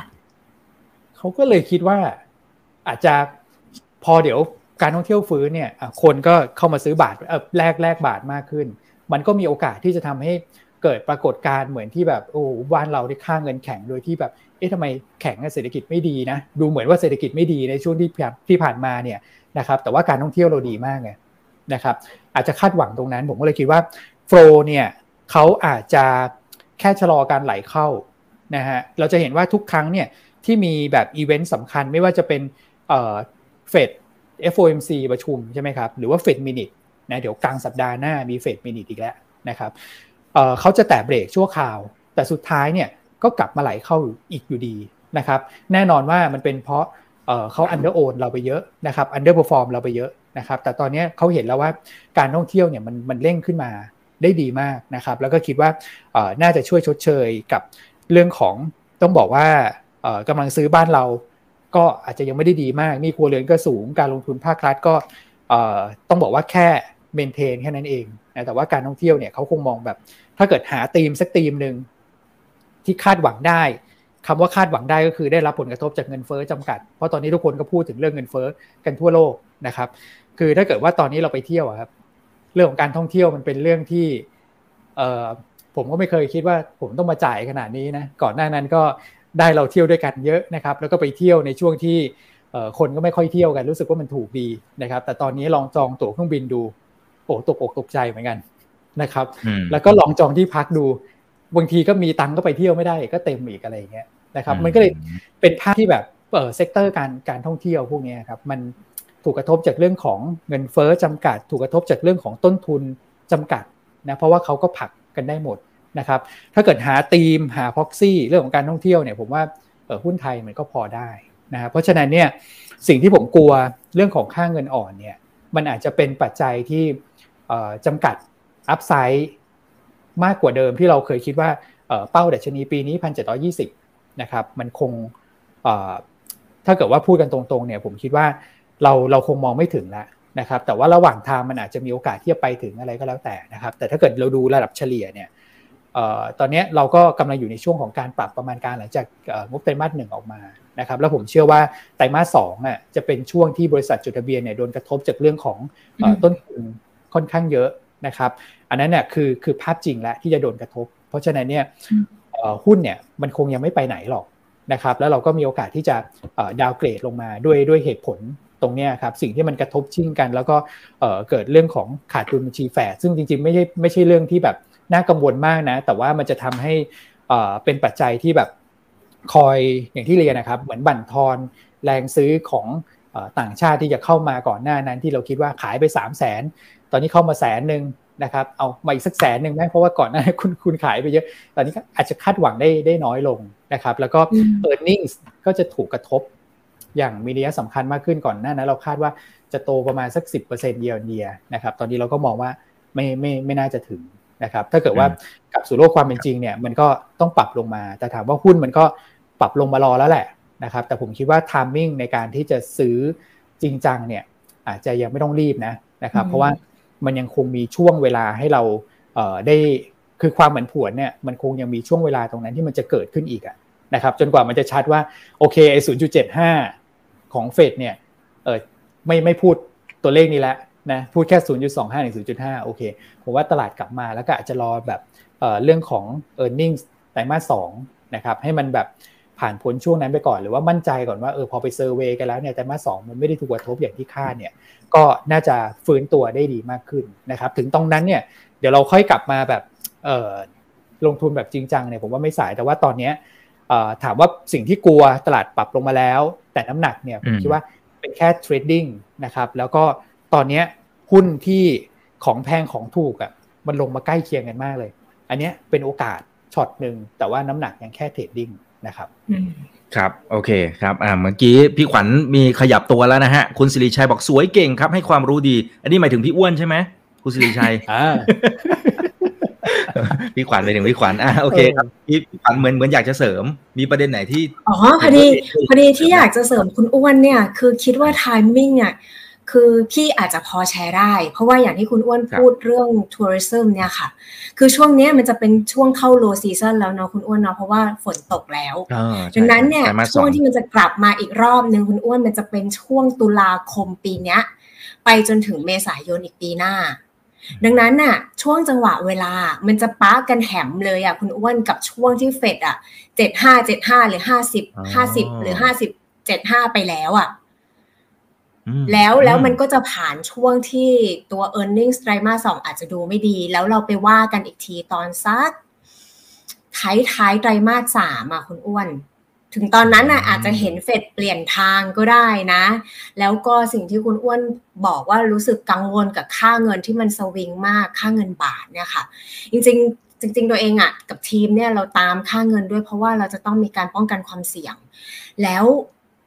B: เขาก็เลยคิดว่า อาจจะพอเดี๋ยวการท่องเที่ยวฟื้นเนี่ยคนก็เข้ามาซื้อบาทแลกแลกบาทมากขึ้น มันก็มีโอกาสที่จะทำให้เกิดปรากฏการณ์เหมือนที่แบบโอ้บ้านเราได้ค่าเงินแข็งโดยที่แบบเอ๊ะทำไมแข็งเศรษฐกิจไม่ดีนะดูเหมือนว่าเศรษฐกิจไม่ดีในช่วงที่ที่ผ่านมาเนี่ยนะครับแต่ว่าการท่องเที่ยวเราดีมากไงนะครับอาจจะคาดหวังตรงนั้น ผมก็เลยคิดว่า flow เนี่ยเขาอาจจะแค่ชะลอการไหลเข้านะฮะเราจะเห็นว่าทุกครั้งเนี่ยที่มีแบบอีเวนต์สำคัญไม่ว่าจะเป็น เฟด FOMC ประชุมใช่ไหมครับหรือว่า Fed minute นะเดี๋ยวกลางสัปดาห์หน้ามี Fed minute อีกแล้วนะครับเขาจะแตะเบรกชั่วคราว แต่สุดท้ายเนี่ยก็กลับมาไหลเข้าอีกอยู่ดีนะครับแน่นอนว่ามันเป็นเพราะเขา underown เราไปเยอะนะครับ underperform เราไปเยอะนะครับแต่ตอนนี้เขาเห็นแล้วว่าการท่องเที่ยวเนี่ยมันมันเร่งขึ้นมาได้ดีมากนะครับแล้วก็คิดว่าน่าจะช่วยชดเชยกับเรื่องของต้องบอกว่ากำลังซื้อบ้านเรา ก็อาจจะยังไม่ได้ดีมากหนี้ครัวเรือนก็สูงการลงทุนภาครัฐก็ต้องบอกว่าแค่เมนเทนแค่นั้นเองนะแต่ว่าการท่องเที่ยวเนี่ยเขาคงมองแบบ ถ้าเกิดหาธีมสักธีมหนึ่งที่คาดหวังได้คำว่าคาดหวังได้ก็คือได้รับผลกระทบจากเงินเฟ้อจำกัด เพราะตอนนี้ทุกคนก็พูดถึงเรื่องเงินเฟ้อกันทั่วโลกนะครับ คือถ้าเกิดว่าตอนนี้เราไปเที่ยวครับ เรื่องของการท่องเที่ยวมันเป็นเรื่องที่ผมก็ไม่เคยคิดว่าผมต้องมาจ่ายขนาดนี้นะ ก่อนหน้านั้นก็ ได้เราเที่ยวด้วยกันเยอะนะครับ แล้วก็ไปเที่ยวในช่วงที่คนก็ไม่ค่อยเที่ยวกันรู้สึกว่ามันถูกดีนะครับ แต่ตอนนี้ลองจองตั๋วเครื่องบินดูโอ้ตกอกตกใจเหมือนกันนะครับ แล้วก็ลองจองที่พักดูบางทีก็มีตังก็ไปเที่ยวไม่ได้ก็เต็มอีกอะไรอย่างเงี้ยนะครับ มันก็เลยเป็นภาพที่แบบเออ sector การการท่องเที่ยวพวกนี้ครับมันถูกกระทบจากเรื่องของเงินเฟ้อจำกัด ถูกกระทบจากเรื่องของต้นทุนจำกัดนะเพราะว่าเขาก็ผลักกันได้หมด นะครับ ถ้าเกิดหาธีมหา proxy เรื่องของการท่องเที่ยวเนี่ยผมว่าหุ้นไทยมันก็พอได้นะครับเพราะฉะนั้นเนี่ยสิ่งที่ผมกลัวเรื่องของค่าเงินอ่อนเนี่ยมันอาจจะเป็นปัจจัยที่จำกัดอัพไซด์มากกว่าเดิมที่เราเคยคิดว่าเป้าดัชนีปีนี้พันเจ็ดร้อยี่สิบนะครับ มันคงถ้าเกิดว่าพูดกันตรงๆเนี่ยผมคิดว่าเราเราคงมองไม่ถึงแล้วนะครับ แต่ว่าระหว่างทางมันอาจจะมีโอกาสที่จะไปถึงอะไรก็แล้วแต่นะครับ แต่ถ้าเกิดเราดูระดับเฉลี่ยเนี่ย ตอนนี้เราก็กำลังอยู่ในช่วงของการปรับประมาณการหลังจากงบไตรมาสหนึ่งออกมานะครับแล้วผมเชื่อว่าไตรมาสสองอะจะเป็นช่วงที่บริษัทจดทะเบียนเนี่ยโดนกระทบจากเรื่องของต้นทุนค่อนข้างเยอะนะครับอันนั้นเนี่ยคือคือภาพจริงแล้วที่จะโดนกระทบ เพราะฉะนั้นเนี่ยหุ้นเนี่ยมันคงยังไม่ไปไหนหรอกนะครับแล้วเราก็มีโอกาสที่จะดาวเกรดลงมาด้วยด้วยเหตุผลตรงนี้ครับสิ่งที่มันกระทบชิ่งกัน แล้วก็เกิดเรื่องของขาดดุลบัญชีแฝดซึ่งจริงๆไม่ใช่ไม่ใช่เรื่องที่แบบ น่ากังวลมากนะ แต่ว่ามันจะทำให้เป็นปัจจัยที่แบบคอยอย่างที่เรียนนะครับ เหมือนบั่นทอนแรงซื้อของต่างชาติที่จะเข้ามาก่อนหน้านั้นที่เราคิดว่าขายไป 3 0 0แสนตอนนี้เข้ามาแสนหนึ่งนะครับเอามาอีกสักแสนหนึ่งไหมเพราะว่าก่อนหน้าคุณคุณขายไปเยอะ ตอนนี้อาจจะคาดหวังได้ได้น้อยลงนะครับ แล้วก็ e a r n i n g ก็จะถูกกระทบ อย่างมีนัยสำคัญมากขึ้นก่อนหน้านั้นเราคาดว่าจะโตประมาณสัก 10%เยียร์เยียนะครับ ตอนนี้เราก็มองว่าไม่ไม่ไม่น่าจะถึง นะครับถ้าเกิดว่ากลับสู่โลกความเป็นจริงเนี่ยมันก็ต้องปรับลงมา แต่ถามว่าหุ้นมันก็ปรับลงมารอแล้วแหละนะครับแต่ผมคิดว่าทามมิ่งในการที่จะซื้อจริงจังเนี่ยอาจจะยังไม่ต้องรีบนะนะครับเพราะว่ามันยังคงมีช่วงเวลาให้เราเได้คือความเหมือนผวนเนี่ยมันคงยังมีช่วงเวลาตรงนั้นที่มันจะเกิดขึ้นอีกอะนะครับจนกว่ามันจะชัดว่าโอเคไอ้ศูนย์จุดเจ็ดห้าของเฟดเนี่ยเออไม่ไม่พูดตัวเลขนี้แล้ว นะพูดแค่ศูนย์จุดสองห้าถึงศูนย์จุดห้าโอเค ผมว่าตลาดกลับมาแล้วก็อาจจะรอแบบเเรื่องของ e a r n i n g ไตรมาสสองนะครับให้มันแบบผ่านพ้นช่วงนั้นไปก่อนหรือว่ามั่นใจก่อนว่าเออพอไปเซอร์เวยกันแล้วเนี่ยไตรมาสสองมันไม่ได้ถูกกระทบอย่างที่คาดเนี่ยก็น่าจะฟื้นตัวได้ดีมากขึ้นนะครับถึงตรงนั้นเนี่ยเดี๋ยวเราค่อยกลับมาแบบเออลงทุนแบบจริงจังเนี่ยผมว่าไม่สายแต่ว่าตอนนี้ถามว่าสิ่งที่กลัวตลาดปรับลงมาแล้ว แต่น้ำหนักเนี่ยผมคิดว่าเป็นแค่ trading นะครับแล้วก็ตอนนี้ หุ้นที่ของแพงของถูกอ่ะมันลงมาใกล้เคียงกันมากเลย อันนี้เป็นโอกาสช็อตหนึ่งแต่ว่าน้ำหนักยังแค่ tradingนะครับ
A: ครับโอเคครับอ่าเมื่อกี้พี่ขวัญมีขยับตัวแล้วนะฮะ คุณสิริชัยบอกสวยเก่งครับ ให้ความรู้ดี อันนี้หมายถึงพี่อ้วนใช่ไหมคุณสิริชัย
B: อ่า
A: พี่ขวัญไปถึงพี่ขวัญอ่าโอเคครับพี่ขวัญเหมือนเหมือนอยากจะเสริม มีประเด็นไหนที่
C: อ๋อพอดีพอดีที่อยากจะเสริมคุณอ้วนเนี่ย คือคิดว่า timing เนี่ย คือพี่อาจจะพอแชร์ได้ เพราะว่าอย่างที่คุณอ้วนพูดเรื่อง tourism เนี่ยค่ะ คือช่วงนี้มันจะเป็นช่วงเข้า low season แล้วเนาะคุณอ้วนเนาะเพราะว่าฝนตกแล้วดังนั้นเนี่ยช่วงที่มันจะกลับมาอีกรอบหนึ่งคุณอ้วนมันจะเป็นช่วงตุลาคมปีเนี้ย ไปจนถึงเมษายนอีกปีหน้า ดังนั้นน่ะ ช่วงจังหวะเวลามันจะป้ากันแหมเลยอะคุณอ้วนกับช่วงที่เฟดอะเจ็ดห้าเจ็ดห้าหรือห้าสิบห้าสิบหรือห้าสิบเจ็ดห้าไปแล้วอะ แล้วแล้วมันก็จะผ่านช่วงที่ตัว e a r n i n g ไตรมาสสองอาจจะดูไม่ดี แล้วเราไปว่ากันอีกทีตอนซักท้ายท้ายไตรมาสสามอะคุณอ้วน ถึงตอนนั้นน่ะอาจจะเห็นเฟดเปลี่ยนทางก็ได้นะ แล้วก็สิ่งที่คุณอ้วนบอกว่ารู้สึกกังวลกับค่าเงินที่มันสวิงมากค่าเงินบาทเนี่ยค่ะ จริงๆจริงๆ ตัวเองอะกับทีมเนี่ยเราตามค่าเงินด้วยเพราะว่าเราจะต้องมีการป้องกันความเสี่ยง แล้ว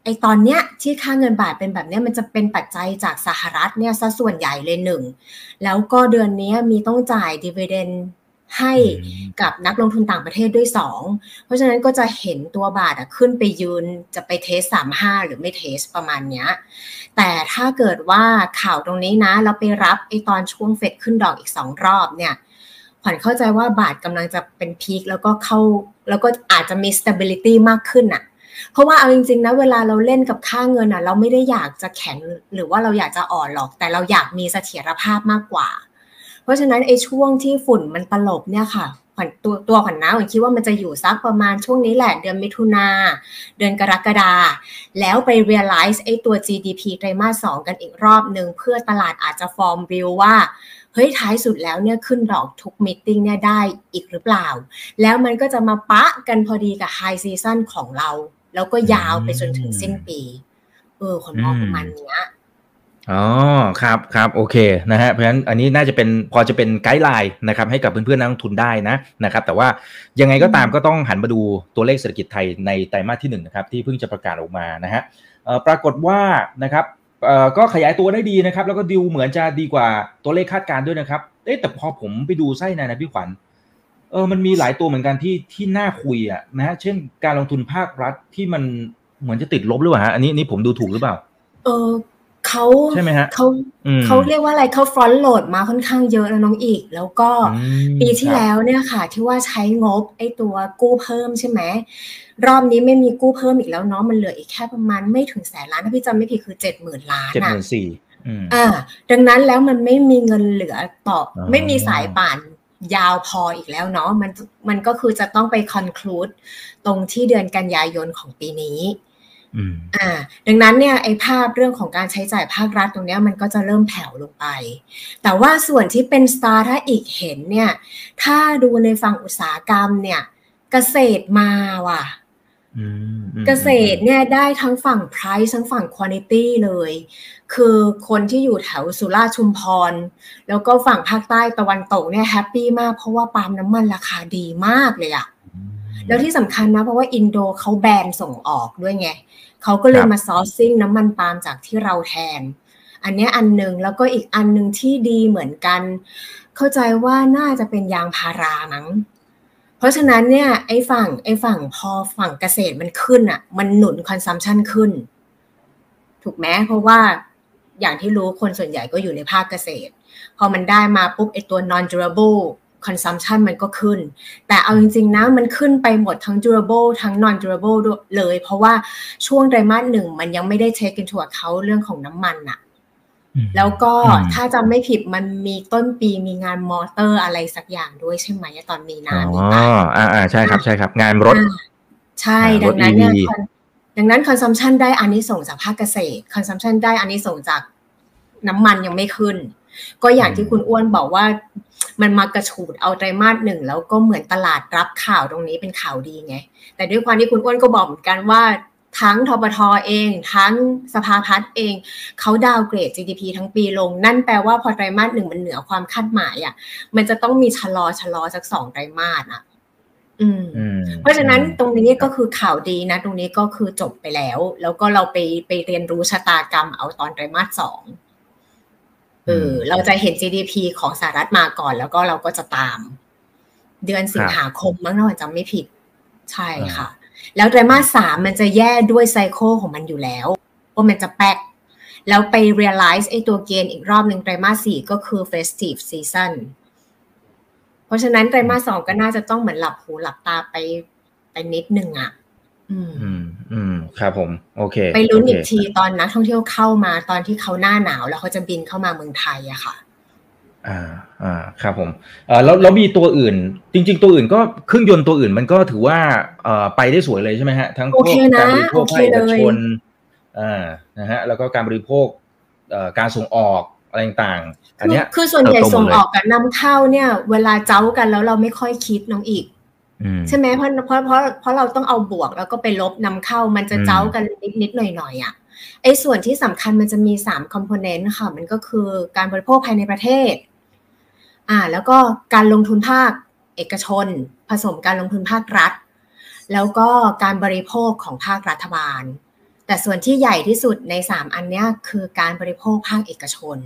C: ไอตอนเนี้ยที่ค่าเงินบาทเป็นแบบนี้มันจะเป็นปัจจัยจากสหรัฐเนี่ยซะส่วนใหญ่เลยหนึ่ง แล้วก็เดือนนี้มีต้องจ่ายดีเวเดนให้กับนักลงทุนต่างประเทศด้วยสองเพราะฉะนั้นก็จะเห็นตัวบาทขึ้นไปยืนจะไปเทสสามห้าหรือไม่เทสประมาณเนี้ย แต่ถ้าเกิดว่าข่าวตรงนี้นะ เราไปรับไอตอนช่วงเฟดขึ้นดอกอีกสองรอบเนี่ยขวัญเข้าใจว่าบาทกำลังจะเป็นพีคแล้วก็เข้า แล้วก็อาจจะมี stability มากขึ้นอะ เพราะว่าเอาจริงๆนะเวลาเราเล่นกับค่าเงินอะ เราไม่ได้อยากจะแข็งหรือว่าเราอยากจะอ่อนหรอก แต่เราอยากมีเสถียรภาพมากกว่า เพราะฉะนั้นไอ้ช่วงที่ฝุ่นมันตลบเนี่ยค่ะขวัญตัวตัวขวัญนะขวัญคิดว่ามันจะอยู่ซักประมาณช่วงนี้แหละ เดือนมิถุนา เดือนกรกฎาแล้วไป realize ไอ้ตัว GDP ไตรมาสสองกันอีกรอบหนึ่งเพื่อตลาดอาจจะ form view ว่าเฮ้ยท้ายสุดแล้วเนี่ยขึ้นดอกทุก meeting เนี่ยได้อีกหรือเปล่า แล้วมันก็จะมาปะกันพอดีกับ high season ของเรา แล้วก็ยาวไปจนถึงสิ้นปี เออคนมองประมาณนี้ย
A: อ๋อครับครับโอเคนะฮะเพราะฉะนั้นอันนี้น่าจะเป็นพอจะเป็น guideline นะครับให้กับเพื่อนๆนักลงทุนได้นะนะครับแต่ว่ายังไงก็ตามก็ต้องหันมาดูตัวเลขเศรษฐกิจไทยในไตรมาสที่1นนะครับที่เพิ่งจะประกาศออกมานะฮะปรากฏว่านะครับก็ขยายตัวได้ดีนะครับแล้วก็ดิวเหมือนจะดีกว่าตัวเลขคาดการณ์ด้วยนะครับเอ๊ะแต่พอผมไปดูไส้ในนะพี่ขวัญ เออมันมีหลายตัวเหมือนกันที่ที่น่าคุยอะนะฮะเช่นการลงทุนภาครัฐที่มันเหมือนจะติดลบหรือเปล่าฮะอันนี้นี่ผมดูถูกหรือเปล่า
C: เออเขา
A: ใช่ไหมฮะ
C: เขาเขาเรียกว่าอะไรเขาฟรอนต์โหลดมาค่อนข้างเยอะแล้วน้องอีก แล้วก็ปีที่แล้วเนี่ยค่ะ ที่ว่าใช้งบไอ้ตัวกู้เพิ่มใช่ไหมรอบนี้ไม่มีกู้เพิ่มอีกแล้วเนาะมันเหลืออีกแค่ประมาณไม่ถึงแสนล้านถ้าพี่จำไม่ผิดคือเจ็ดหมื่นล้าน
A: เจ็ดหมื่นสี่
C: อ่าดังนั้นแล้วมันไม่มีเงินเหลือต่อไม่มีสายป่าน ยาวพออีกแล้วเนาะมันมันก็คือจะต้องไปคอนคลูดตรงที่เดือนกันยายนของปีนี้อ่า ดังนั้นเนี่ยไอ้ภาพเรื่องของการใช้จ่ายภาครัฐตรงนี้มันก็จะเริ่มแผ่วลงไป แต่ว่าส่วนที่เป็นสตาร์ถ้าอีกเห็นเนี่ย ถ้าดูในฝั่งอุตสาหกรรมเนี่ย เกษตรมาว่ะเกษตรเนี่ยได้ทั้งฝั่ง price ทั้งฝั่ง quantity เลย คือคนที่อยู่แถวสุราษฎร์ชุมพร แล้วก็ฝั่งภาคใต้ตะวันตกเนี่ยแฮปปี้มากเพราะว่าปาล์มน้ำมันราคาดีมากเลยอะแล้วที่สำคัญนะเพราะว่าอินโดเขา ban ส่งออกด้วยไงเขาก็เลยมา sourcing น้ำมันปาล์มจากที่เราแทน อันนี้อันหนึ่งแล้วก็อีกอันหนึ่งที่ดีเหมือนกัน เข้าใจว่าน่าจะเป็นยางพารามั้งเพราะฉะนั้นเนี่ยไอ้ฝั่งไอ้ฝั่งพอฝั่งเกษตรมันขึ้นอะ มันหนุน consumption ขึ้น ถูกไหมเพราะว่า อย่างที่รู้คนส่วนใหญ่ก็อยู่ในภาคเกษตร พอมันได้มาปุ๊บไอ้ตัว non durable consumption มันก็ขึ้น แต่เอาจริงๆนะมันขึ้นไปหมดทั้ง durable ทั้ง non durable เลย เพราะว่าช่วงไตรมาสหนึ่งมันยังไม่ได้ take into account เรื่องของน้ำมันอะแล้วก็ถ้าจำไม่ผิดมันมีต้นปีมีงานมอเตอร์อะไรสักอย่างด้วยใช่ไหมตอนมีนา
A: อ๋ออ่าอ่าใช่ครับใช่ครับ งานรถ
C: ใช่ดังนั้นเนี่ย ดังนั้น consumption ได้อันนี้ส่งจากภาคเกษตร consumption ได้อันนี้ส่งจากน้ำมันยังไม่ขึ้น ก็อย่างที่คุณอ้วนบอกว่ามันมากระฉูดเอาไตรมาสหนึ่งแล้วก็เหมือนตลาดรับข่าวตรงนี้เป็นข่าวดีไง แต่ด้วยความที่คุณอ้วนก็บอกเหมือนกันว่าทั้งทบทอเอง ทั้งสภาพัฒน์เอง เขาดาวเกรด GDP ทั้งปีลง นั่นแปลว่าพอไตรมาสหนึ่งมันเหนือความคาดหมายอะมันจะต้องมีชะลอชะลอสักสองไตรมาสอะ เพราะฉะนั้นตรงนี้ก็คือข่าวดีนะ ตรงนี้ก็คือจบไปแล้ว แล้วก็เราไปไปเรียนรู้ชะตากรรมเอาตอนไตรมาสสองเออเราจะเห็น GDP ของสหรัฐมาก่อน แล้วก็เราก็จะตาม เดือนสิงหาคมมั้งถ้าจำไม่ผิด ใช่ค่ะ แล้วไตรมาสสามมันจะแย่ด้วยไซโคของมันอยู่แล้วว่ามันจะแป๊กแล้วไป realize ไอ้ตัวเกณฑ์อีกรอบหนึ่งไตรมาสสี่ก็คือ festive season เพ ราะฉะนั้นไตรมาสสองก็น่าจะต้องเหมือนหลับหูหลับตาไปไปนิดนึงอะ
A: อืม อืม ครับผม โอเค
C: ไปลุ้นอีกทีตอนนักท่องเที่ยวเข้ามาตอนที่เขาหน้าหนาวแล้วเขาจะบินเข้ามาเมืองไทยอะค่ะ
A: อ่า อ่า ครับผมเอ่อแล้วแล้วมีตัวอื่น จริง ๆ ตัวอื่นก็เครื่องยนต์ตัวอื่นมันก็ถือว่าเอ่อไปได้สวยเลยใช่ไหมฮะ ทั้งพวกการบริโภคภาคเอกชนอ่านะฮะ แล้วก็การบริโภคเอ่อการส่งออก อะไรต่างๆอันนี้
C: คือส่วนใหญ่ส่งออกกับนำเข้าเนี่ย เวลาเจ้ากันแล้วเราไม่ค่อยคิดน้องอีกใช่ไหมเพราะเพราะเพราะเพราะเราต้องเอาบวกแล้วก็ไปลบนำเข้ามันจะเจ้ากันนิดนิดหน่อยหน่อยอะไอ้ส่วนที่สำคัญมันจะมีสามคอมโพเนนต์ค่ะ มันก็คือการบริโภคภายในประเทศ อ่า แล้วก็การลงทุนภาคเอกชน ผสมการลงทุนภาครัฐ แล้วก็การบริโภคของภาครัฐบาล แต่ส่วนที่ใหญ่ที่สุดในสามอันนี้คือการบริโภคภาคเอกชน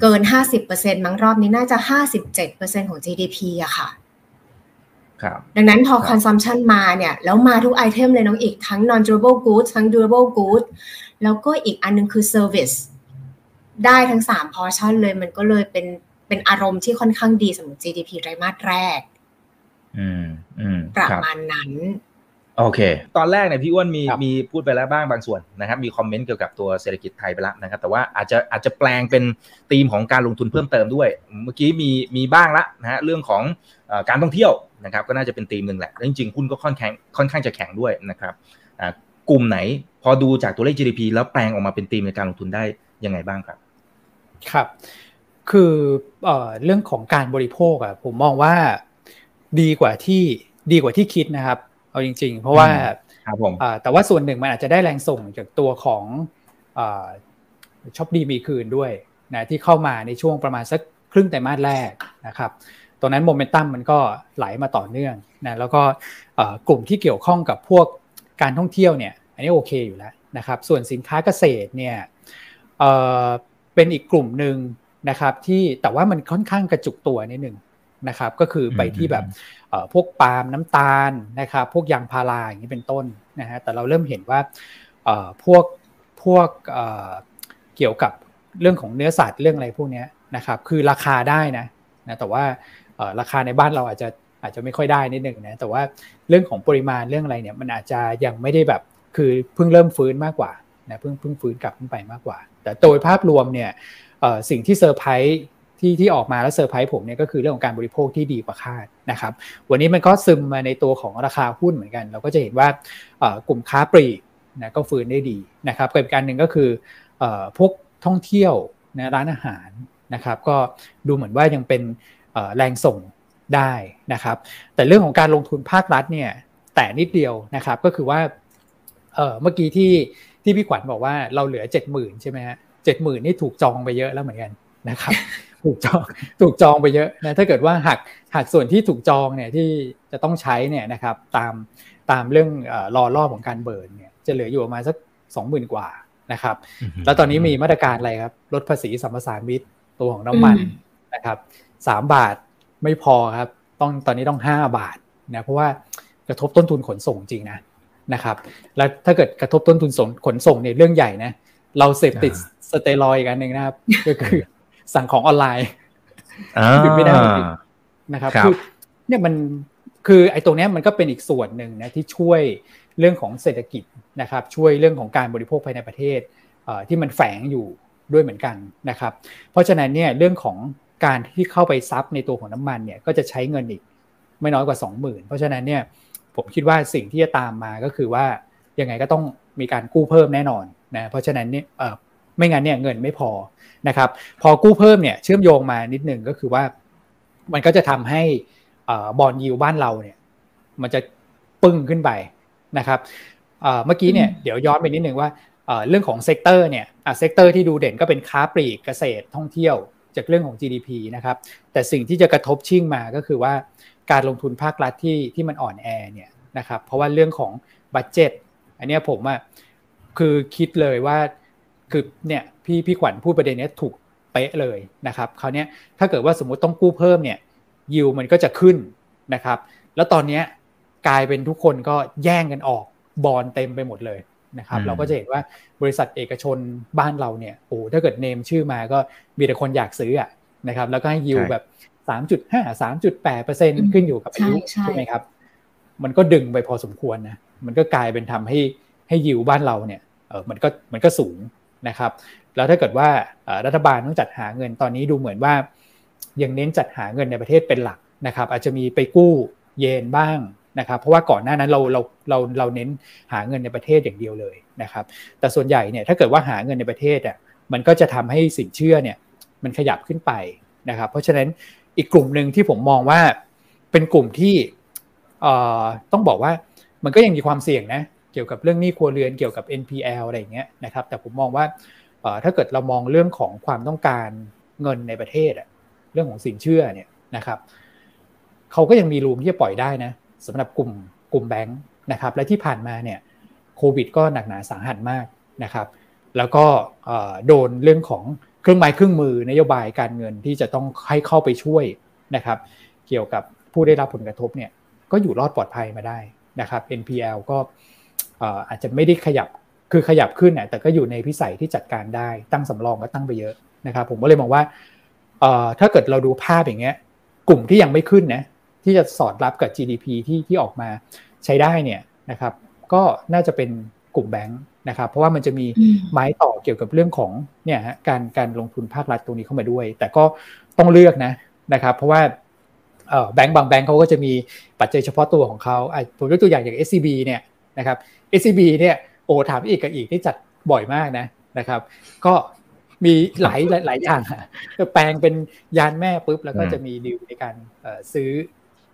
C: เกินห้าสิบเปอร์เซ็นต์มั้งรอบนี้น่าจะห้าสิบเจ็ดเปอร์เซ็นต์ของ GDP อะค่ะดังนั้นพอ consumption มาเนี่ย แล้วมาทุก item เลยน้องอิกทั้ง non durable goods ทั้ง durable goods แล้วก็อีกอันนึงคือ service ได้ทั้งสามพอชั่นเลยมันก็เลยเป็นเป็นอารมณ์ที่ค่อนข้างดีสำหรับ GDP ไตรมาสแรก
A: อืมอืม
C: ประมาณนั้น
A: โอเค ตอนแรกเนี่ยพี่อ้วนมีมีพูดไปแล้วบ้างบางส่วนนะครับ มี comment เกี่ยวกับตัวเศรษฐกิจไทยไปแล้วนะครับ แต่ว่าอาจจะอาจจะแปลงเป็นธีมของการลงทุนเพิ่มเติมด้วย เมื่อกี้มีมีบ้างละนะฮะเรื่องของการท่องเที่ยวนะครับ ก็น่าจะเป็นธีมหนึ่งแหละแล้วจริงๆหุ้นก็ค่อนข้างค่อนข้างจะแข็งด้วยนะครับกลุ่มไหนพอดูจากตัวเลข GDP แล้วแปลงออกมาเป็นธีมในการลงทุนได้ยังไงบ้างครับ
B: ครับ คือเอ่อเรื่องของการบริโภคอะผมมองว่าดีกว่าที่ดีกว่าที่คิดนะครับ เอาจริง ๆ เพราะว่า
A: ครับผม
B: แต่ว่าส่วนหนึ่งมันอาจจะได้แรงส่งจากตัวของช็อปดีมีคืนด้วยนะที่เข้ามาในช่วงประมาณสักครึ่งไตรมาสแรกนะครับตรงนั้นโมเมนตัมมันก็ไหลมาต่อเนื่องนะแล้วก็กลุ่มที่เกี่ยวข้องกับพวกการท่องเที่ยวเนี่ยอันนี้โอเคอยู่แล้วนะครับส่วนสินค้าเกษตรเนี่ยเป็นอีกกลุ่มหนึ่งนะครับที่แต่ว่ามันค่อนข้างกระจุกตัวนิดหนึ่งนะครับก็คือไปที่แบบ พวกปาล์มน้ำตาลนะครับพวกยางพาราอย่างนี้เป็นต้นนะฮะแต่เราเริ่มเห็นว่าพวกพวกเกี่ยวกับเรื่องของเนื้อสัตว์เรื่องอะไรพวกนี้นะครับคือราคาได้นะนะแต่ว่าราคาในบ้านเราอาจจะอาจจะไม่ค่อยได้นิดหนึ่งนะแต่ว่าเรื่องของปริมาณเรื่องอะไรเนี่ยมันอาจจะยังไม่ได้แบบคือเพิ่งเริ่มฟื้นมากกว่านะเพิ่งเพิ่งฟื้นกลับขึ้นไปมากกว่า แต่โดยภาพรวมเนี่ยสิ่งที่เซอร์ไพรส์ ที่ที่ออกมาแล้วเซอร์ไพรส์ผมเนี่ยก็คือเรื่องของการบริโภคที่ดีกว่าคาดนะครับ วันนี้มันก็ซึมมาในตัวของราคาหุ้นเหมือนกัน เราก็จะเห็นว่ากลุ่มค้าปลีกนะก็ฟื้นได้ดีนะครับกับการหนึ่งก็คือพวกท่องเที่ยวนะร้านอาหารนะครับ ก็ดูเหมือนว่ายังเป็นแรงส่งได้นะครับ แต่เรื่องของการลงทุนภาครัฐเนี่ยแต่นิดเดียวนะครับก็คือว่าเมื่อกี้ที่ที่พี่ขวัญบอกว่าเราเหลือเจ็ดหมื่นใช่ไหมฮะเจ็ดหมื่นนี่ถูกจองไปเยอะแล้วเหมือนกันนะครับ ถูกจองถูกจองไปเยอะนะถ้าเกิดว่าหักหักส่วนที่ถูกจองเนี่ยที่จะต้องใช้เนี่ยนะครับตามตามเรื่องรอรอบของการเบิร์นเนี่ยจะเหลืออยู่ประมาณสักสองหมื่นกว่านะครับ แล้วตอนนี้มีมาตรการอะไรครับลดภาษีสัมปทานมิตรตัวของน้ำมันนะครับสามบาทไม่พอครับต้องตอนนี้ต้องห้าบาทนะเพราะว่ากระทบต้นทุนขนส่งจริงนะนะครับ แล้วถ้าเกิดกระทบต้นทุนขนส่งเนี่ยเรื่องใหญ่นะเราเสพติดสเตียรอยกันหนึ่งนะครับ ก็คือ สั่งของออนไลน์หยุดไม่ได้นะครับคือเนี่ยมันคือไอ้ตรงนี้มันก็เป็นอีกส่วนหนึ่งนะที่ช่วยเรื่องของเศรษฐกิจนะครับ ช่วยเรื่องของการบริโภคภายในประเทศที่มันแฝงอยู่ด้วยเหมือนกันนะครับ เพราะฉะนั้นเนี่ยเรื่องของการที่เข้าไปซับในตัวของน้ำมันเนี่ยก็จะใช้เงินอีกไม่น้อยกว่า 20,000 เพราะฉะนั้นเนี่ยผมคิดว่าสิ่งที่จะตามมาก็คือว่ายังไงก็ต้องมีการกู้เพิ่มแน่นอนนะเพราะฉะนั้นเนี่ยไม่งั้นเนี่ยเงินไม่พอ นะครับ พอกู้เพิ่มเนี่ยเชื่อมโยงมานิดนึงก็คือว่า มันก็จะทำให้ bond yield บ้านเราเนี่ย มันจะปึ้งขึ้นไปนะครับเมื่อกี้เนี่ยเดี๋ยวย้อนไปนิดนึงว่าเรื่องของ sector เนี่ย sector ที่ดูเด่นก็เป็นค้าปลีกเกษตรท่องเที่ยวจากเรื่องของ GDP นะครับ แต่สิ่งที่จะกระทบชิ่งมาก็คือว่าการลงทุนภาครัฐที่ที่มันอ่อนแอเนี่ยนะครับ เพราะว่าเรื่องของบัตเจ็ตอันนี้ผมอะคือคิดเลยว่าคือเนี่ย พี่พี่ขวัญพูดประเด็นนี้ถูกเป๊ะเลยนะครับคราวนี้ถ้าเกิดว่าสมมุติต้องกู้เพิ่มเนี่ยยิวมันก็จะขึ้นนะครับแล้วตอนนี้กลายเป็นทุกคนก็แย่งกันออกบอลเต็มไปหมดเลยนะครับเราก็จะเห็นว่าบริษัทเอกชนบ้านเราเนี่ยโอ้ถ้าเกิดเนมชื่อมาก็มีแต่คนอยากซื้ออะนะครับแล้วก็ให้ยิวแบบสามจุดห้าสามจุดแปดเปอร์เซ็นขึ้นอยู่กับอายุใช่ไหมครับ มันก็ดึงไปพอสมควรนะมันก็กลายเป็นทำให้ให้ยิวบ้านเราเนี่ยเออมันก็มันก็สูง นะครับแล้วถ้าเกิดว่ารัฐบาลต้องจัดหาเงินตอนนี้ดูเหมือนว่ายังเน้นจัดหาเงินในประเทศเป็นหลักนะครับ อาจจะมีไปกู้เยนบ้างนะครับเพราะว่าก่อนหน้านั้นเราเราเราเราเน้นหาเงินในประเทศอย่างเดียวเลยนะครับ แต่ส่วนใหญ่เนี่ยถ้าเกิดว่าหาเงินในประเทศอะมันก็จะทำให้สินเชื่อเนี่ยมันขยับขึ้นไปนะครับ เพราะฉะนั้นอีกกลุ่มหนึ่งที่ผมมองว่าเป็นกลุ่มที่ต้องบอกว่ามันก็ยังมีความเสี่ยงนะ กี่ยวกับเรื่องหนี้ครัวเรือนเกี่ยวกับ NPL อะไรอย่างเงี้ยนะครับ แต่ผมมองว่าถ้าเกิดเรามองเรื่องของความต้องการเงินในประเทศอะเรื่องของสินเชื่อเนี่ยนะครับเขาก็ยังมีรูมที่จะปล่อยได้นะสำหรับกลุ่มกลุ่มแบงค์นะครับ และที่ผ่านมาเนี่ยโควิดก็หนักหนาสาหัสมากนะครับ แล้วก็โดนเรื่องของเครื่องไม้เครื่องมือนโยบายการเงินที่จะต้องให้เข้าไปช่วยนะครับ เกี่ยวกับผู้ได้รับผลกระทบเนี่ยก็อยู่รอดปลอดภัยมาได้นะครับ NPL ก็ อาจจะไม่ได้ขยับคือขยับขึ้นแต่ก็อยู่ในพิสัยที่จัดการได้ตั้งสำรองก็ตั้งไปเยอะนะครับผมก็เลยมองว่าถ้าเกิดเราดูภาพอย่างเงี้ยกลุ่มที่ยังไม่ขึ้นนะที่จะสอดรับกับ GDP ที่ที่ออกมาใช้ได้เนี่ยนะครับ ก็น่าจะเป็นกลุ่มแบงค์นะครับ เพราะว่ามันจะมีไม้ต่อเกี่ยวกับเรื่องของเนี่ยการการลงทุนภาครัฐตรงนี้เข้ามาด้วย แต่ก็ต้องเลือกนะนะครับ เพราะว่าแบงก์บางแบงก์เขาก็จะมีปัจจัยเฉพาะตัวของเขาผมยกตัวอย่างอย่าง SCB เนี่ยนะครับ SCB เนี่ยโอ้ถามอีกกับอีกที่จัดบ่อยมากนะนะครับ ก็มีหลายหลายอย่างแปลงเป็นยานแม่ปุ๊บแล้วก็จะมีดีลในการซื้อ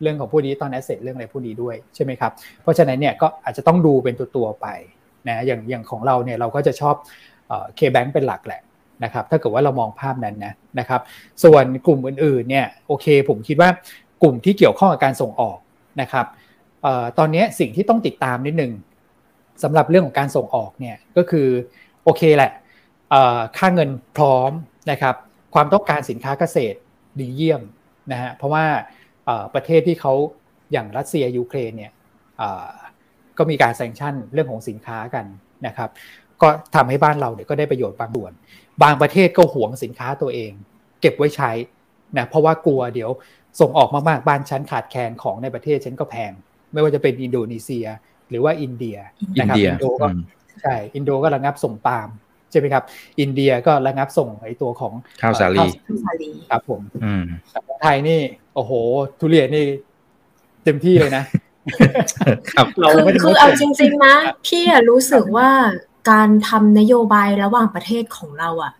B: เรื่องของผู้นี้ตอนแอสเซทเรื่องอะไรผู้นี้ด้วยใช่ไหมครับ เพราะฉะนั้นเนี่ยก็อาจจะต้องดูเป็นตัวตัวไปนะอย่างอย่างของเราเนี่ยเราก็จะชอบเคแบงเป็นหลักแหละนะครับถ้าเกิดว่าเรามองภาพนั้นนะนะครับ ส่วนกลุ่มอื่นๆเนี่ยโอเค ผมคิดว่ากลุ่มที่เกี่ยวข้องกับการส่งออกนะครับตอนนี้สิ่งที่ต้องติดตามนิดนึง สำหรับเรื่องของการส่งออกเนี่ยก็คือโอเคแหละค่าเงินพร้อมนะครับความต้องการสินค้าเกษตรดีเยี่ยมนะฮะเพราะว่าประเทศที่เขาอย่างรัสเซียยูเครนเนี่ยก็มีการแซงชั่นเรื่องของสินค้ากันนะครับก็ทำให้บ้านเราเนี่ยก็ได้ประโยชน์บางส่วน บางประเทศก็หวงสินค้าตัวเอง เก็บไว้ใช้นะเพราะว่ากลัวเดี๋ยวส่งออกมากๆบ้านฉันขาดแคลนของในประเทศฉันก็แพง ไม่ว่าจะเป็นอินโดนีเซีย หรือว่าอินเดียนะครับอินโดก็ใช่อินโดก็ระงับส่งปาล์มใช่ไหมครับ อินเดียก็ระงับส่งไอตัวของ
A: ข้าวสาลี
B: ครับผมไทยนี่ โอ้โห ทุเรียนนี่เต็มที่เลยนะ
C: ครับเราคือเอาจริง ๆ นะ พี่อะรู้สึกว่าการทำนโยบายระหว่างประเทศของเราอะ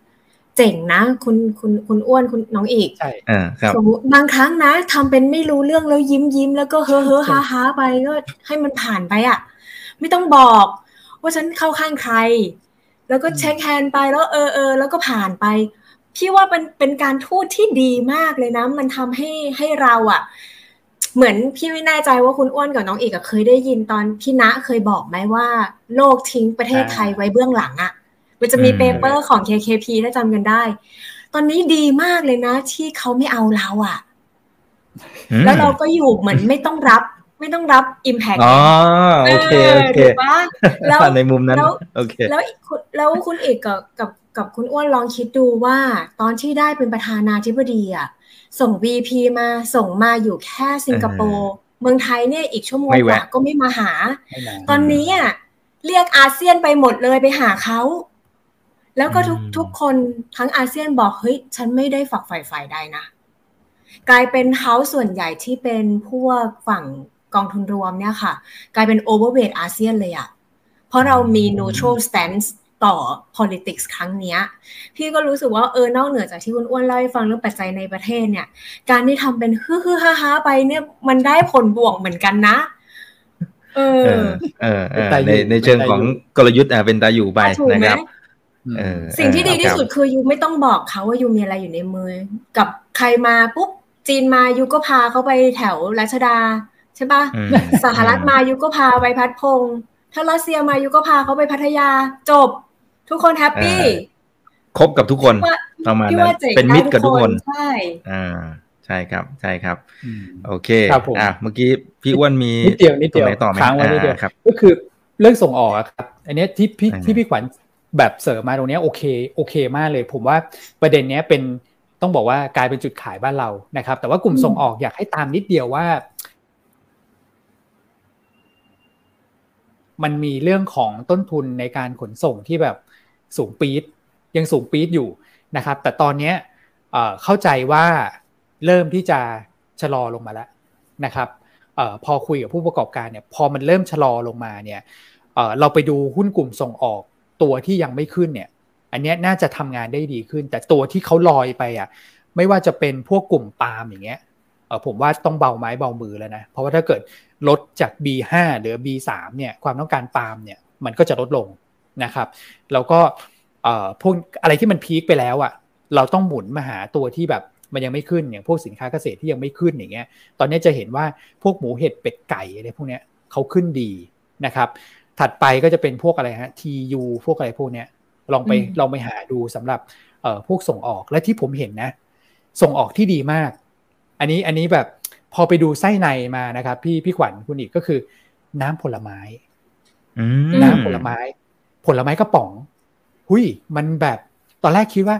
C: เจ๋งนะ คุณคุณคุณอ้วนคุณน้องอีก
A: ใช่อ่าครับ
C: บางครั้งนะทำเป็นไม่รู้เรื่องแล้วยิ้มยิ้มแล้วก็เฮ้อเฮ้อฮ่าฮ่าไปก็ให้มันผ่านไปอะไม่ต้องบอก ว่าฉันเข้าข้างใคร แล้วก็เช็คแฮนด์ไปแล้วเออเออแล้วก็ผ่านไป พี่ว่าเป็นเป็นการทูตที่ดีมากเลยนะ มันทำให้ให้เราอะ่ะ เหมือนพี่ไม่แน่ใจว่าคุณอ้วนกับน้องเอกเคยได้ยินตอนพี่ณะเคยบอกไหมว่า โลกทิ้งประเทศไทยไว้เบื้องหลังอะ่ะ มันจะมีเปเปอร์ของ KKP ถ้าจำกันได้ ตอนนี้ดีมากเลยนะ ที่เขาไม่เอาเราอะ่ะแล้วเราก็อยู่เหมือนไม่ต้องรับไม่ต้องรับ Impact
A: อ๋อโอเคโอเค
C: แล้ว
A: ในมุมนั้นโอเค
C: แล้วแล้วคุณเอกกับกับกับคุณอ้วนลองคิดดูว่า ตอนที่ได้เป็นประธานาธิบดีอะส่ง VP มาส่งมาอยู่แค่สิงคโปร์เมืองไทยเนี่ยอีกชั่วโมงกว่าก็ไม่มาหา ตอนนี้อะเรียกอาเซียนไปหมดเลยไปหาเขา แล้วก็ทุกทุกคนทั้งอาเซียนบอกเฮ้ยฉันไม่ได้ฝักใฝ่ฝ่ายใดนะ กลายเป็นเฮาส่วนใหญ่ที่เป็นพวกฝั่งกองทุนรวมเนี่ยค่ะ กลายเป็นโอเวอร์เวทอาเซียนเลยอะเพราะเรามี neutral stance ต่อ politics ครั้งนี้พี่ก็รู้สึกว่าเออนอกเหนือจากที่คุณอ้วนเล่าให้ฟังเรื่องปัจจัยในประเทศเนี่ย การที่ทำเป็นฮึ่ฮึ่ฮ่าฮ่าไปเนี่ยมันได้ผลบวกเหมือนกันนะ เออ
A: เออในในเชิงของกลยุทธ์อะเป็นตาอยู่ไปนะครับ
C: สิ่งที่ดีที่สุดคือยูไม่ต้องบอกเขาว่ายูมีอะไรอยู่ในมือ กับใครมาปุ๊บจีนมายูก็พาเขาไปแถวรัชดาใช่ปะสหรัฐมายูก็พาไปพัดพง ถ้ารัสเซียมายูก็พาเขาไปพัทยาจบ ทุกคนแฮปปี้
A: ครบกับทุกคนประมาณนั้นเป็นมิตรกับทุกคนใช่อ่าใช่ครับใช่ครับ โอเคอ่าเมื่อกี้พี่อ้วนมี
B: นิดเดียวนิดเดียวต่อค้างไว้นิดเดียวครับ ก็คือเรื่องส่งออกครับ อันนี้ที่พี่ที่พี่ขวัญ แบบเสริมมาตรงนี้โอเคโอเคมากเลย ผมว่าประเด็นนี้เป็นต้องบอกว่ากลายเป็นจุดขายบ้านเรานะครับ แต่ว่ากลุ่มส่งออกอยากให้ตามนิดเดียวว่า มันมีเรื่องของต้นทุนในการขนส่งที่แบบสูงปี๊ดยังสูงปี๊ดอยู่นะครับ แต่ตอนนี้เข้าใจว่าเริ่มที่จะชะลอลงมาแล้วนะครับอพอคุยกับผู้ประกอบการเนี่ยพอมันเริ่มชะลอลงมาเนี่ยเราไปดูหุ้นกลุ่มส่งออก ตัวที่ยังไม่ขึ้นเนี่ย อันนี้น่าจะทำงานได้ดีขึ้น แต่ตัวที่เขาลอยไปอะ ไม่ว่าจะเป็นพวกกลุ่มปาล์มอย่างเงี้ยผมว่าต้องเบาไม้เบามือแล้วนะ เพราะว่าถ้าเกิดลดจาก B5 หรือ B3 เนี่ยความต้องการปาล์มเนี่ยมันก็จะลดลงนะครับแล้วก็พวกอะไรที่มันพีคไปแล้วอะเราต้องหมุนมาหาตัวที่แบบมันยังไม่ขึ้นอย่างพวกสินค้าเกษตรที่ยังไม่ขึ้นอย่างเงี้ยตอนนี้จะเห็นว่าพวกหมูเห็ดเป็ดไก่อะไรพวกเนี้ยเขาขึ้นดีนะครับ ถัดไปก็จะเป็นพวกอะไรฮะ TU พวกอะไรพวกเนี้ยลองไปลองไปหาดูสำหรับเอ่อพวกส่งออกและที่ผมเห็นนะ ส่งออกที่ดีมาก อันนี้อันนี้แบบพอไปดูไส้ในมานะครับ พี่พี่ขวัญคุณอีกก็คือ น้ำผลไม้น้ำผลไม้ ผลไม้กระป๋อง หุยมันแบบตอนแรกคิดว่า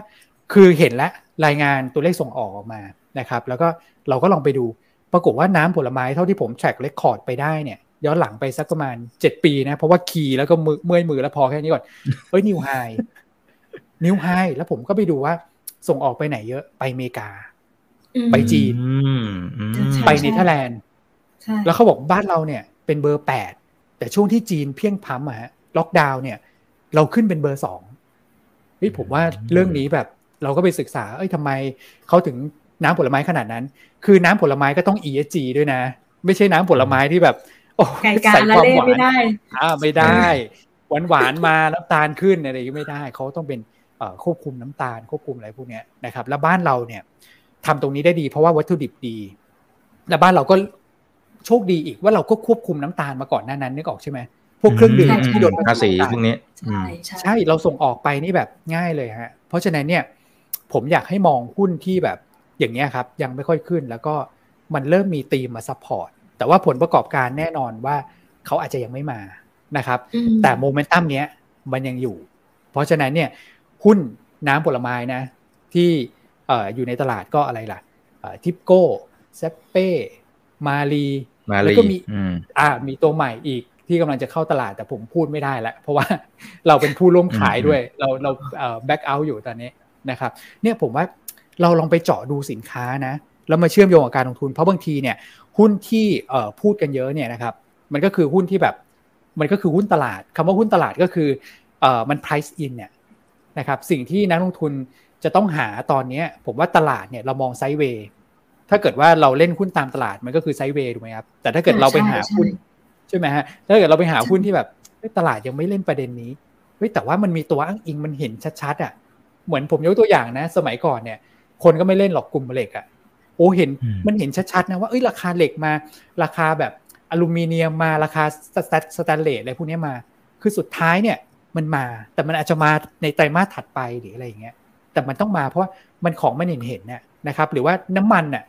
B: คือเห็นแล้วรายงานตัวเลขส่งออกออกมานะครับ แล้วก็เราก็ลองไปดู ปรากฏว่าน้ำผลไม้เท่าที่ผมแทร็กเรคคอร์ดไปได้เนี่ย ย้อนหลังไปสักประมาณเจ็ดปีนะ เพราะว่าขี่แล้วก็มือเมื่อยมือแล้วพอแค่นี้ก่อน เฮ้ยนิวไฮnew high แล้วผมก็ไปดูว่าส่งออกไปไหนเยอะไปอเมริกา ไปจีน ไปเนเธอร์แลนด์แล้วเขาบอกบ้านเราเนี่ย เป็นเบอร์แปดแต่ช่วงที่จีนเพียงพัมอะล็อกดาวน์เนี่ย เราขึ้นเป็นเบอร์สองเฮ้ยผมว่าเรื่องนี้แบบเราก็ไปศึกษา เอ้ยทำไมเขาถึงน้ำผลไม้ขนาดนั้น คือน้ำผลไม้ก็ต้อง ESG ด้วยนะ ไม่ใช่น้ำผลไม้ที่แบบ
C: โอ้ใส่ความหวานไม่ได้
B: อ่าไม่ได้ หวานหวานมาน้ำตาลขึ้นอะไรก็ไม่ได้เขาต้องเป็นควบคุมน้ำตาลควบคุมอะไรพวกนี้นะครับ แล้วบ้านเราเนี่ยทำตรงนี้ได้ดีเพราะว่าวัตถุดิบดี และบ้านเราก็โชคดีอีกว่าเราก็ควบคุมน้ำตาลมาก่อนหน้านั้นนึกออกใช่ไหมพวกเครื่องดื่มที่โดน
A: ภาษีพวกนี้
C: ใช่
B: ใช่เราส่งออกไปนี่แบบง่ายเลยฮะ เพราะฉะนั้นเนี่ย ผมอยากให้มองหุ้นที่แบบอย่างเงี้ยครับ ยังไม่ค่อยขึ้นแล้วก็มันเริ่มมีตีมมา support แต่ว่าผลประกอบการแน่นอนว่าเขาอาจจะยังไม่มานะครับ แต่โมเมนตัมเนี้ยมันยังอยู่ เพราะฉะนั้นเนี่ยหุ้นน้ำผลไม้นะ ที่อยู่ในตลาดก็อะไรล่ะทิปโก้เซ็ปเป้มาลีแล้วก็มีอ่ามีตัวใหม่อีกที่กำลังจะเข้าตลาดแต่ผมพูดไม่ได้แล้ว เพราะว่าเราเป็นผู้ร่วมขายด้วย เราเรา blackout อยู่ตอนนี้นะครับ เนี่ยผมว่าเราลองไปเจาะดูสินค้านะ แล้วมาเชื่อมโยงกับการลงทุน เพราะบางทีเนี่ยหุ้นที่พูดกันเยอะเนี่ยนะครับมันก็คือหุ้นที่แบบมันก็คือหุ้นตลาดคำว่าหุ้นตลาดก็คือมัน price in เนี่ยนะครับสิ่งที่นักลงทุนจะต้องหาตอนนี้ผมว่าตลาดเนี่ยเรามองไซด์เวย์ถ้าเกิดว่าเราเล่นหุ้นตามตลาดมันก็คือไซด์เวย์ถูกไหมครับแต่ถ้าเกิดเราไปหาหุ้นใช่ไหมฮะถ้าเกิดเราไปหาหุ้นที่แบบตลาดยังไม่เล่นประเด็นนี้เฮ้ยแต่ว่ามันมีตัวอ้างอิงมันเห็นชัดๆอะเหมือนผมยกตัวอย่างนะ สมัยก่อนเนี่ย คนก็ไม่เล่นหรอกกลุ่มเหล็กอะ โอ้เห็นมันเห็นชัดๆนะว่าเอ้ยราคาเหล็กมา ราคาแบบอลูมิเนียมมาราคาสแตนเลสอะไรพวกนี้มา คือสุดท้ายเนี่ยมันมา แต่มันอาจจะมาในไตรมาสถัดไปหรืออะไรอย่างเงี้ย แต่มันต้องมาเพราะว่ามันของมันเห็นเห็นเนี่ยนะครับ หรือว่าน้ำมันน่ะ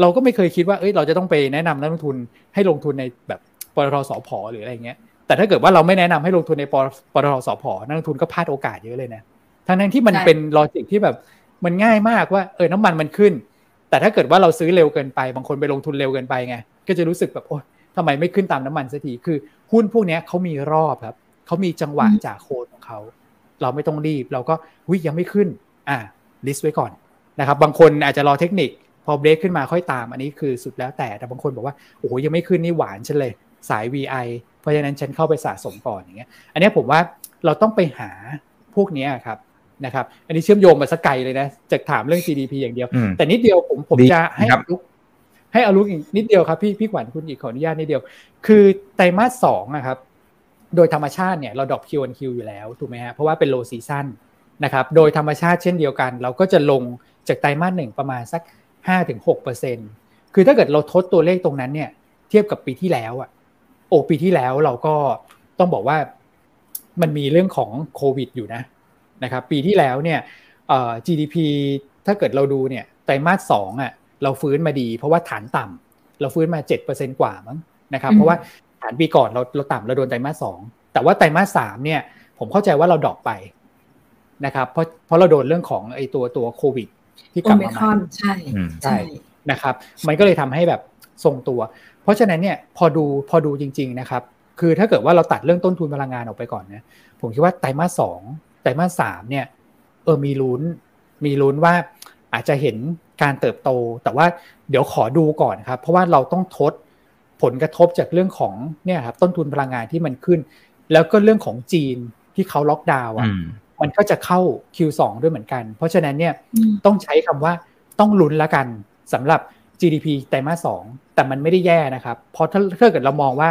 B: เราก็ไม่เคยคิดว่าเอ้ยเราจะต้องไปแนะนำนักลงทุนให้ลงทุนในแบบปตทสผหรืออะไรเงี้ย แต่ถ้าเกิดว่าเราไม่แนะนำให้ลงทุนในปปตทสผนักลงทุนก็พลาดโอกาสเยอะเลยนะทั้งนั้นที่มันเป็น logic ที่แบบมันง่ายมากว่าเออน้ำมันมันขึ้น แต่ถ้าเกิดว่าเราซื้อเร็วเกินไป บางคนไปลงทุนเร็วเกินไปไง ก็จะรู้สึกแบบโอ้ทำไมไม่ขึ้นตามน้ำมันสักที คือหุ้นพวกนี้เขามีรอบครับ เขามีจังหวะจะโคนของเขา เราไม่ต้องรีบ เราก็วิยังไม่ขึ้น อ่า list ไว้ก่อนนะครับ บางคนอาจจะรอเทคนิค พอเบรกขึ้นมาค่อยตาม อันนี้คือสุดแล้วแต่ แต่บางคนบอกว่า โอ้โหยังไม่ขึ้นนี่หวานฉันเลย สาย VI เพราะฉะนั้นฉันเข้าไปสะสมก่อนอย่างเงี้ย อันนี้ผมว่าเราต้องไปหาพวกนี้ครับ นะครับ อันนี้เชื่อมโยงมาสักไกลเลยนะจากถามเรื่อง GDP อย่างเดียว แต่นิดเดียวผมผมจะให้ลุกให้อารุกอีกนิดเดียวครับพี่พี่ขวัญคุณอีกขออนุญาตนิดเดียว คือไตรมาสสองนะครับ โดยธรรมชาติเนี่ยเราดรอป Q1Q อยู่แล้วถูกไหมฮะเพราะว่าเป็นโลซีซั o นนะครับ โดยธรรมชาติเช่นเดียวกัน เราก็จะลงจากไตรมาสหนึ่งประมาณสัก 5-6%คือถ้าเกิดเราทดตัวเลขตรงนั้นเนี่ย เทียบกับปีที่แล้วอะโอ้ปีที่แล้วเราก็ต้องบอกว่ามันมีเรื่องของโควิดอยู่นะ นะครับปีที่แล้วเนี่ย GDP ถ้าเกิดเราดูเนี่ยไตรมาสสองอะเราฟื้นมาดี เพราะว่าฐานต่ำเราฟื้นมา7%กว่ามั้งนะครับเพราะว่าฐานปีก่อนเราเราต่ำเราโดนไตรมาสสองแต่ว่าไตรมาสสามเนี่ยผมเข้าใจว่าเราดรอปไปนะครับเพราะเพราะเราโดนเรื่องของไอ้ตัวตัวโควิด ที่กลับมาใหม่
C: ใช่ใช่
B: นะครับ มันก็เลยทำให้แบบทรงตัว เพราะฉะนั้นเนี่ยพอดูพอดูจริง ๆนะครับ คือถ้าเกิดว่าเราตัดเรื่องต้นทุนพลังงานออกไปก่อนนะผมคิดว่าไตรมาสสอง ไตรมาสสามเนี่ยเออมีลุ้นมีลุ้นว่าอาจจะเห็นการเติบโต แต่ว่าเดี๋ยวขอดูก่อนครับ เพราะว่าเราต้องทดผลกระทบจากเรื่องของเนี่ยครับต้นทุนพลังงานที่มันขึ้น แล้วก็เรื่องของจีนที่เขาล็อกดาวน์อะมันก็จะเข้า Q2 ด้วยเหมือนกัน เพราะฉะนั้นเนี่ยต้องใช้คำว่าต้องลุ้นละกันสำหรับ GDP ไตรมาสสองแต่มันไม่ได้แย่นะครับ เพราะถ้าถ้าเกิดเรามองว่า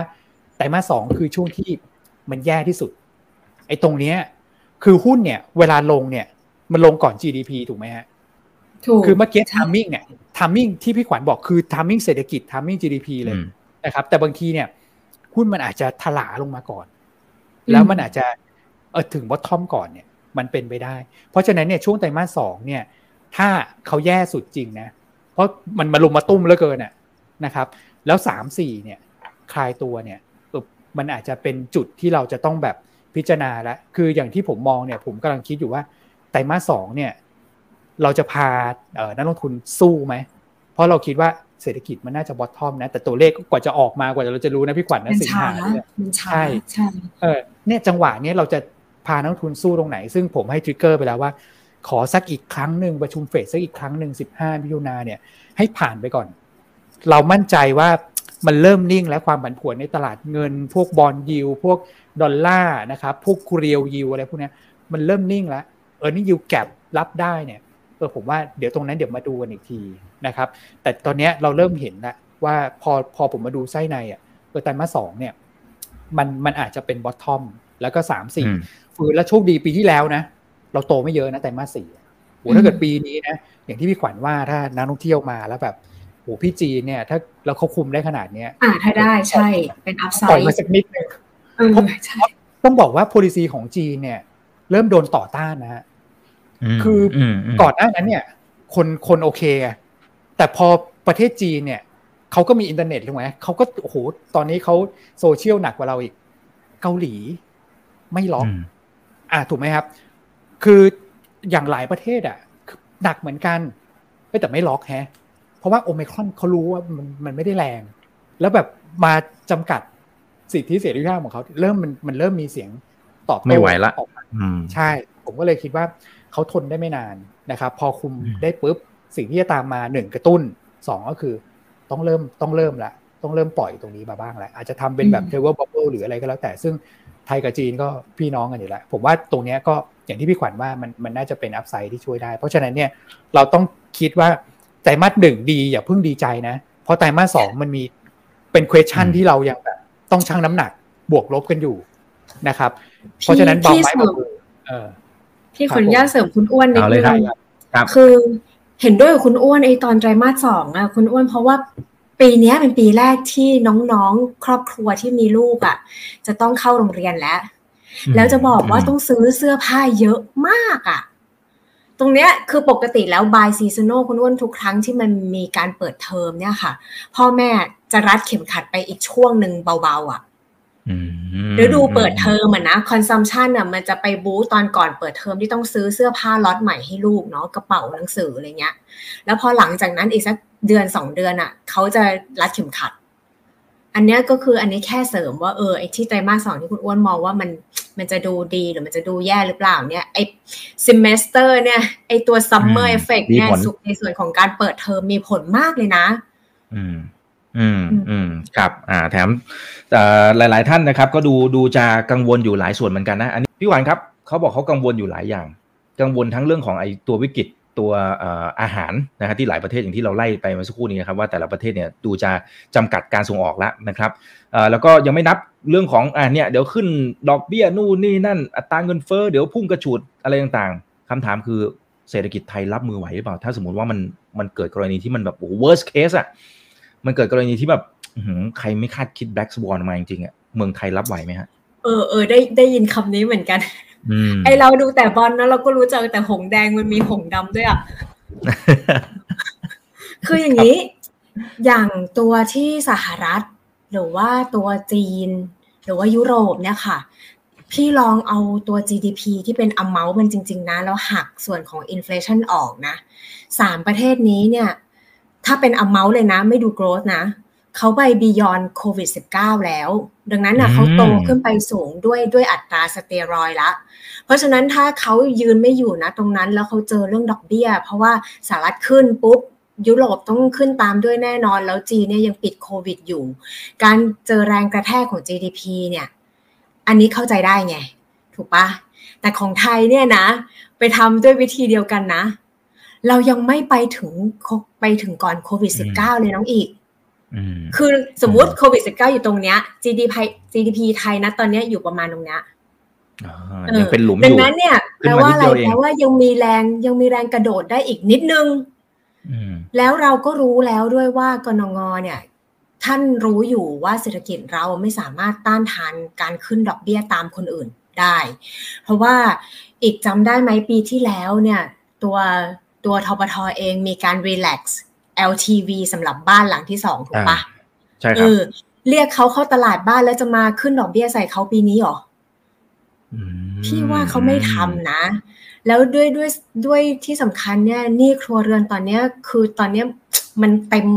B: ไตรมาสสองคือช่วงที่มันแย่ที่สุด ไอ้ตรงเนี้ย คือหุ้นเนี่ยเวลาลงเนี่ย มันลงก่อน GDP ถูกไหมฮะถูกคือเมื่อกี้ทามมิ่งเนี่ยtiming ที่พี่ขวัญบอกคือ timing เศรษฐกิจ timing GDP เลยนะครับ แต่บางทีเนี่ยหุ้นมันอาจจะถลาลงมาก่อน แล้วมันอาจจะเออถึง bottom ก่อนเนี่ย มันเป็นไปได้ เพราะฉะนั้นเนี่ยช่วงไตรมาสสองเนี่ย ถ้าเขาแย่สุดจริงนะ เพราะมันมาลุมมาตุ้มเหลือเกินอะนะครับ แล้วสามสี่เนี่ย คลายตัวเนี่ยมันอาจจะเป็นจุดที่เราจะต้องแบบ พิจารณาแล้วคืออย่างที่ผมมองเนี่ยผมกำลังคิดอยู่ว่าไตรมาสสองเนี่ยเราจะพาเออนักลงทุนสู้ไหม เพราะเราคิดว่าเศรษฐกิจมันน่าจะบอททอมนะ แต่ตัวเลขกว่าจะออกมากว่าเราจะรู้นะพี่ขวัญนะสิงหา
C: เนี่ยใช่ใช่
B: เออเนี่ยจังหวะนี้เราจะพานักทุนสู้ตรงไหน ซึ่งผมให้ทริกเกอร์ไปแล้วว่า ขอสักอีกครั้งหนึ่งประชุมเฟดสักอีกครั้งหนึ่งสิบห้าพิจุนาเนี่ยให้ผ่านไปก่อน เรามั่นใจว่า มันเริ่มนิ่งและความผันผวนในตลาดเงิน พวกบอลยิว พวกดอลลาร์นะครับ พวก real yield อะไรพวกนี้มันเริ่มนิ่งแล้วเออนี่ yield gap รับได้เนี่ยเออผมว่าเดี๋ยวตรงนั้นเดี๋ยวมาดูกันอีกทีนะครับ แต่ตอนนี้เราเริ่มเห็นแล้วว่าพอพอผมมาดูไส้ในอะเออไตรมาสสองเนี่ย มันมันอาจจะเป็น bottom แล้วก็สามสี่ฟื้นแล้วโชคดีปีที่แล้วนะ เราโตไม่เยอะนะไตรมาสสี่โหถ้าเกิดปีนี้นะอย่างที่พี่ขวัญว่าถ้านักท่องเที่ยวมาแล้วแบบ โหพี่จีนเนี่ย ถ้าเราเขาคุมได้ขนาดเนี้ย
C: อ่าถ้าได้ใช่เป็น upside
B: ปล่อยมาสักนิดนึงต้องบอกว่า policy ของจีนเนี่ย เริ่มโดนต่อต้านนะฮะคือก่อนหน้านั้นเนี่ย คนคนโอเค แต่พอประเทศจีนเนี่ยเขาก็มีอินเทอร์เน็ตถูกไหมเขาก็โอ้โหตอนนี้เขาโซเชียลหนักกว่าเราอีก เกาหลี ไม่ล็อกอ่าถูกไหมครับ คืออย่างหลายประเทศอะหนักเหมือนกันแต่ไม่ล็อกแฮะเพ ราะว่าโอเมครอนเขารู้ว่ามันมันไม่ได้แรง แล้วแบบมาจำกัดสิทธิเสรีภาพของเขาเริ่มมันมันเริ่มมีเสียงตอบ
A: ไม่ไหวละ
B: ใช่ ผมก็เลยคิดว่าเขาทนได้ไม่นานนะครับ พอคุมได้ปุ๊บสิ่งที่จะตามมาหนึ่งกระตุ้นสองก็คือ ต้องเริ่มต้องเริ่มละต้องเริ่มปล่อยตรงนี้มาบ้างแล้วอาจจะทำเป็นแบบ travel bubble หรืออะไรก็แล้วแต่ซึ่งไทยกับจีนก็พี่น้องกันอยู่แล้ว ผมว่าตรงนี้ก็อย่างที่พี่ขวัญว่ามันมันน่าจะเป็นอัพไซด์ที่ช่วยได้ เพราะฉะนั้นเนี่ยเราต้องคิดว่าไตรมาสหนึ่งดีอย่าเพิ่งดีใจนะ เพราะไตรมาสสองมันมีเป็น question ที่เรายังแบบต้องชั่งน้ำหนักบวกลบกันอยู่นะครับ เพราะฉะนั้นเบาไม้เบามือ
C: พี่ขออนุญาตเสริมคุณอ้วนนิดนึงคือเห็นด้วยกับคุณอ้วนไอตอนไตรมาสสองอะคุณอ้วนเพราะว่าปีนี้เป็นปีแรกที่น้องๆ ครอบครัวที่มีลูกอะจะต้องเข้าโรงเรียนแล้ว แล้วจะบอกว่าต้องซื้อเสื้อผ้าเยอะมากอะ ตรงเนี้ยคือปกติแล้ว by seasonal คุณอ้วนทุกครั้งที่มันมีการเปิดเทอมเนี่ยค่ะ พ่อแม่จะรัดเข็มขัดไปอีกช่วงหนึ่งเบาๆอะฤดูเปิดเทอมอะนะ consumption อะมันจะไปบู๊ตอนก่อนเปิดเทอมที่ต้องซื้อเสื้อผ้าล็อตใหม่ให้ลูกเนาะกระเป๋าหนังสืออะไรเงี้ย แล้วพอหลังจากนั้นอีกสักเดือนสองเดือนอะเขาจะรัดเข็มขัด อันนี้ก็คืออันนี้แค่เสริมว่าเออไอที่ไตรมาสสองที่คุณอ้วนมองว่ามันมันจะดูดีหรือมันจะดูแย่หรือเปล่าเนี่ยไอ semester เนี่ยไอตัว summer effect เนี่ยในส่วนของการเปิดเทอมมีผลมากเลยนะ
A: อืมอืมอืมครับอ่าแถมหลาย ๆ ท่านนะครับ ก็ดูดูจะกังวลอยู่หลายส่วนเหมือนกันนะ อันนี้พี่หวานครับเขาบอกเขากังวลอยู่หลายอย่าง กังวลทั้งเรื่องของไอ้ตัววิกฤต ตัวอาหารนะครับที่หลายประเทศอย่างที่เราไล่ไปเมื่อสักครู่นี้นะครับว่าแต่ละประเทศเนี่ยดูจะจำกัดการส่งออกแล้วนะครับแล้วก็ยังไม่นับเรื่องของอ่าเนี่ยเดี๋ยวขึ้นดอกเบี้ยนู่นนี่นั่นอัตราเงินเฟ้อเดี๋ยวพุ่งกระฉูดอะไรต่างๆคำถามคือเศรษฐกิจไทยรับมือไหวหรือเปล่า ถ้าสมมติว่ามันมันเกิดกรณีที่มันแบบ worst case อะมันเกิดกรณีที่แบบใครไม่คาดคิด black swan มาจริงๆอะเมืองไทยรับไหวไหมฮะ
C: เออเออได้ได้ยินคำนี้เหมือนกัน ไอเราดูแต่บอลนะเราก็รู้จักแต่หงแดงมันมีหงดำด้วยอะคืออย่างนี้ อย่างตัวที่สหรัฐ หรือว่าตัวจีน หรือว่ายุโรปเนี่ยค่ะ พี่ลองเอาตัว GDP ที่เป็น amount มันจริง ๆ นะ แล้วหักส่วนของ inflation ออกนะสามประเทศนี้เนี่ย ถ้าเป็น amount เลยนะ ไม่ดู growth นะ เขาไป beyond covid 19 แล้ว ดังนั้นนะเขาโตขึ้นไปสูงด้วยด้วยอัตราสเตียรอยละ เพราะฉะนั้นถ้าเขายืนไม่อยู่นะตรงนั้นแล้วเขาเจอเรื่องดอกเบี้ย เพราะว่าสหรัฐขึ้นปุ๊บยุโรปต้องขึ้นตามด้วยแน่นอน แล้วจีนเนี่ยยังปิดโควิดอยู่ การเจอแรงกระแทกของ GDP เนี่ย อันนี้เข้าใจได้ไง ถูกปะแต่ของไทยเนี่ยนะ ไปทำด้วยวิธีเดียวกันนะ เรายังไม่ไปถึงไปถึงก่อนโควิด -19 เลยน้องอีก คือสมมุติโควิด -19 อยู่ตรงเนี้ย GDP GDP ไทยนะตอนนี้อยู่ประมาณตรงเนี้ย
A: ยังเป็นหลุม
C: อยู่ดังนั้นเนี่ยแปลว่าอะไรแปลว่ายังมีแรงยังมีแรงกระโดดได้อีกนิดนึงแล้วเราก็รู้แล้วด้วยว่ากนงเนี่ย ท่านรู้อยู่ว่าเศรษฐกิจเราไม่สามารถต้านทานการขึ้นดอกเบี้ยตามคนอื่นได้ เพราะว่าอีกจำได้ไหมปีที่แล้วเนี่ย ตัวตัวทบทอเองมีการรีแลกซ์ LTV สำหรับบ้านหลังที่สองถูกปะ
A: ใช่ครับ
C: เรียกเขาเข้าตลาดบ้านแล้วจะมาขึ้นดอกเบี้ยใส่เขาปีนี้หรอพี่ว่าเขาไม่ทำนะ แล้วด้วยด้วยด้วยที่สำคัญเนี่ยนี่ครัวเรือนตอนเนี้ย คือตอนเนี้ยมันเต็ม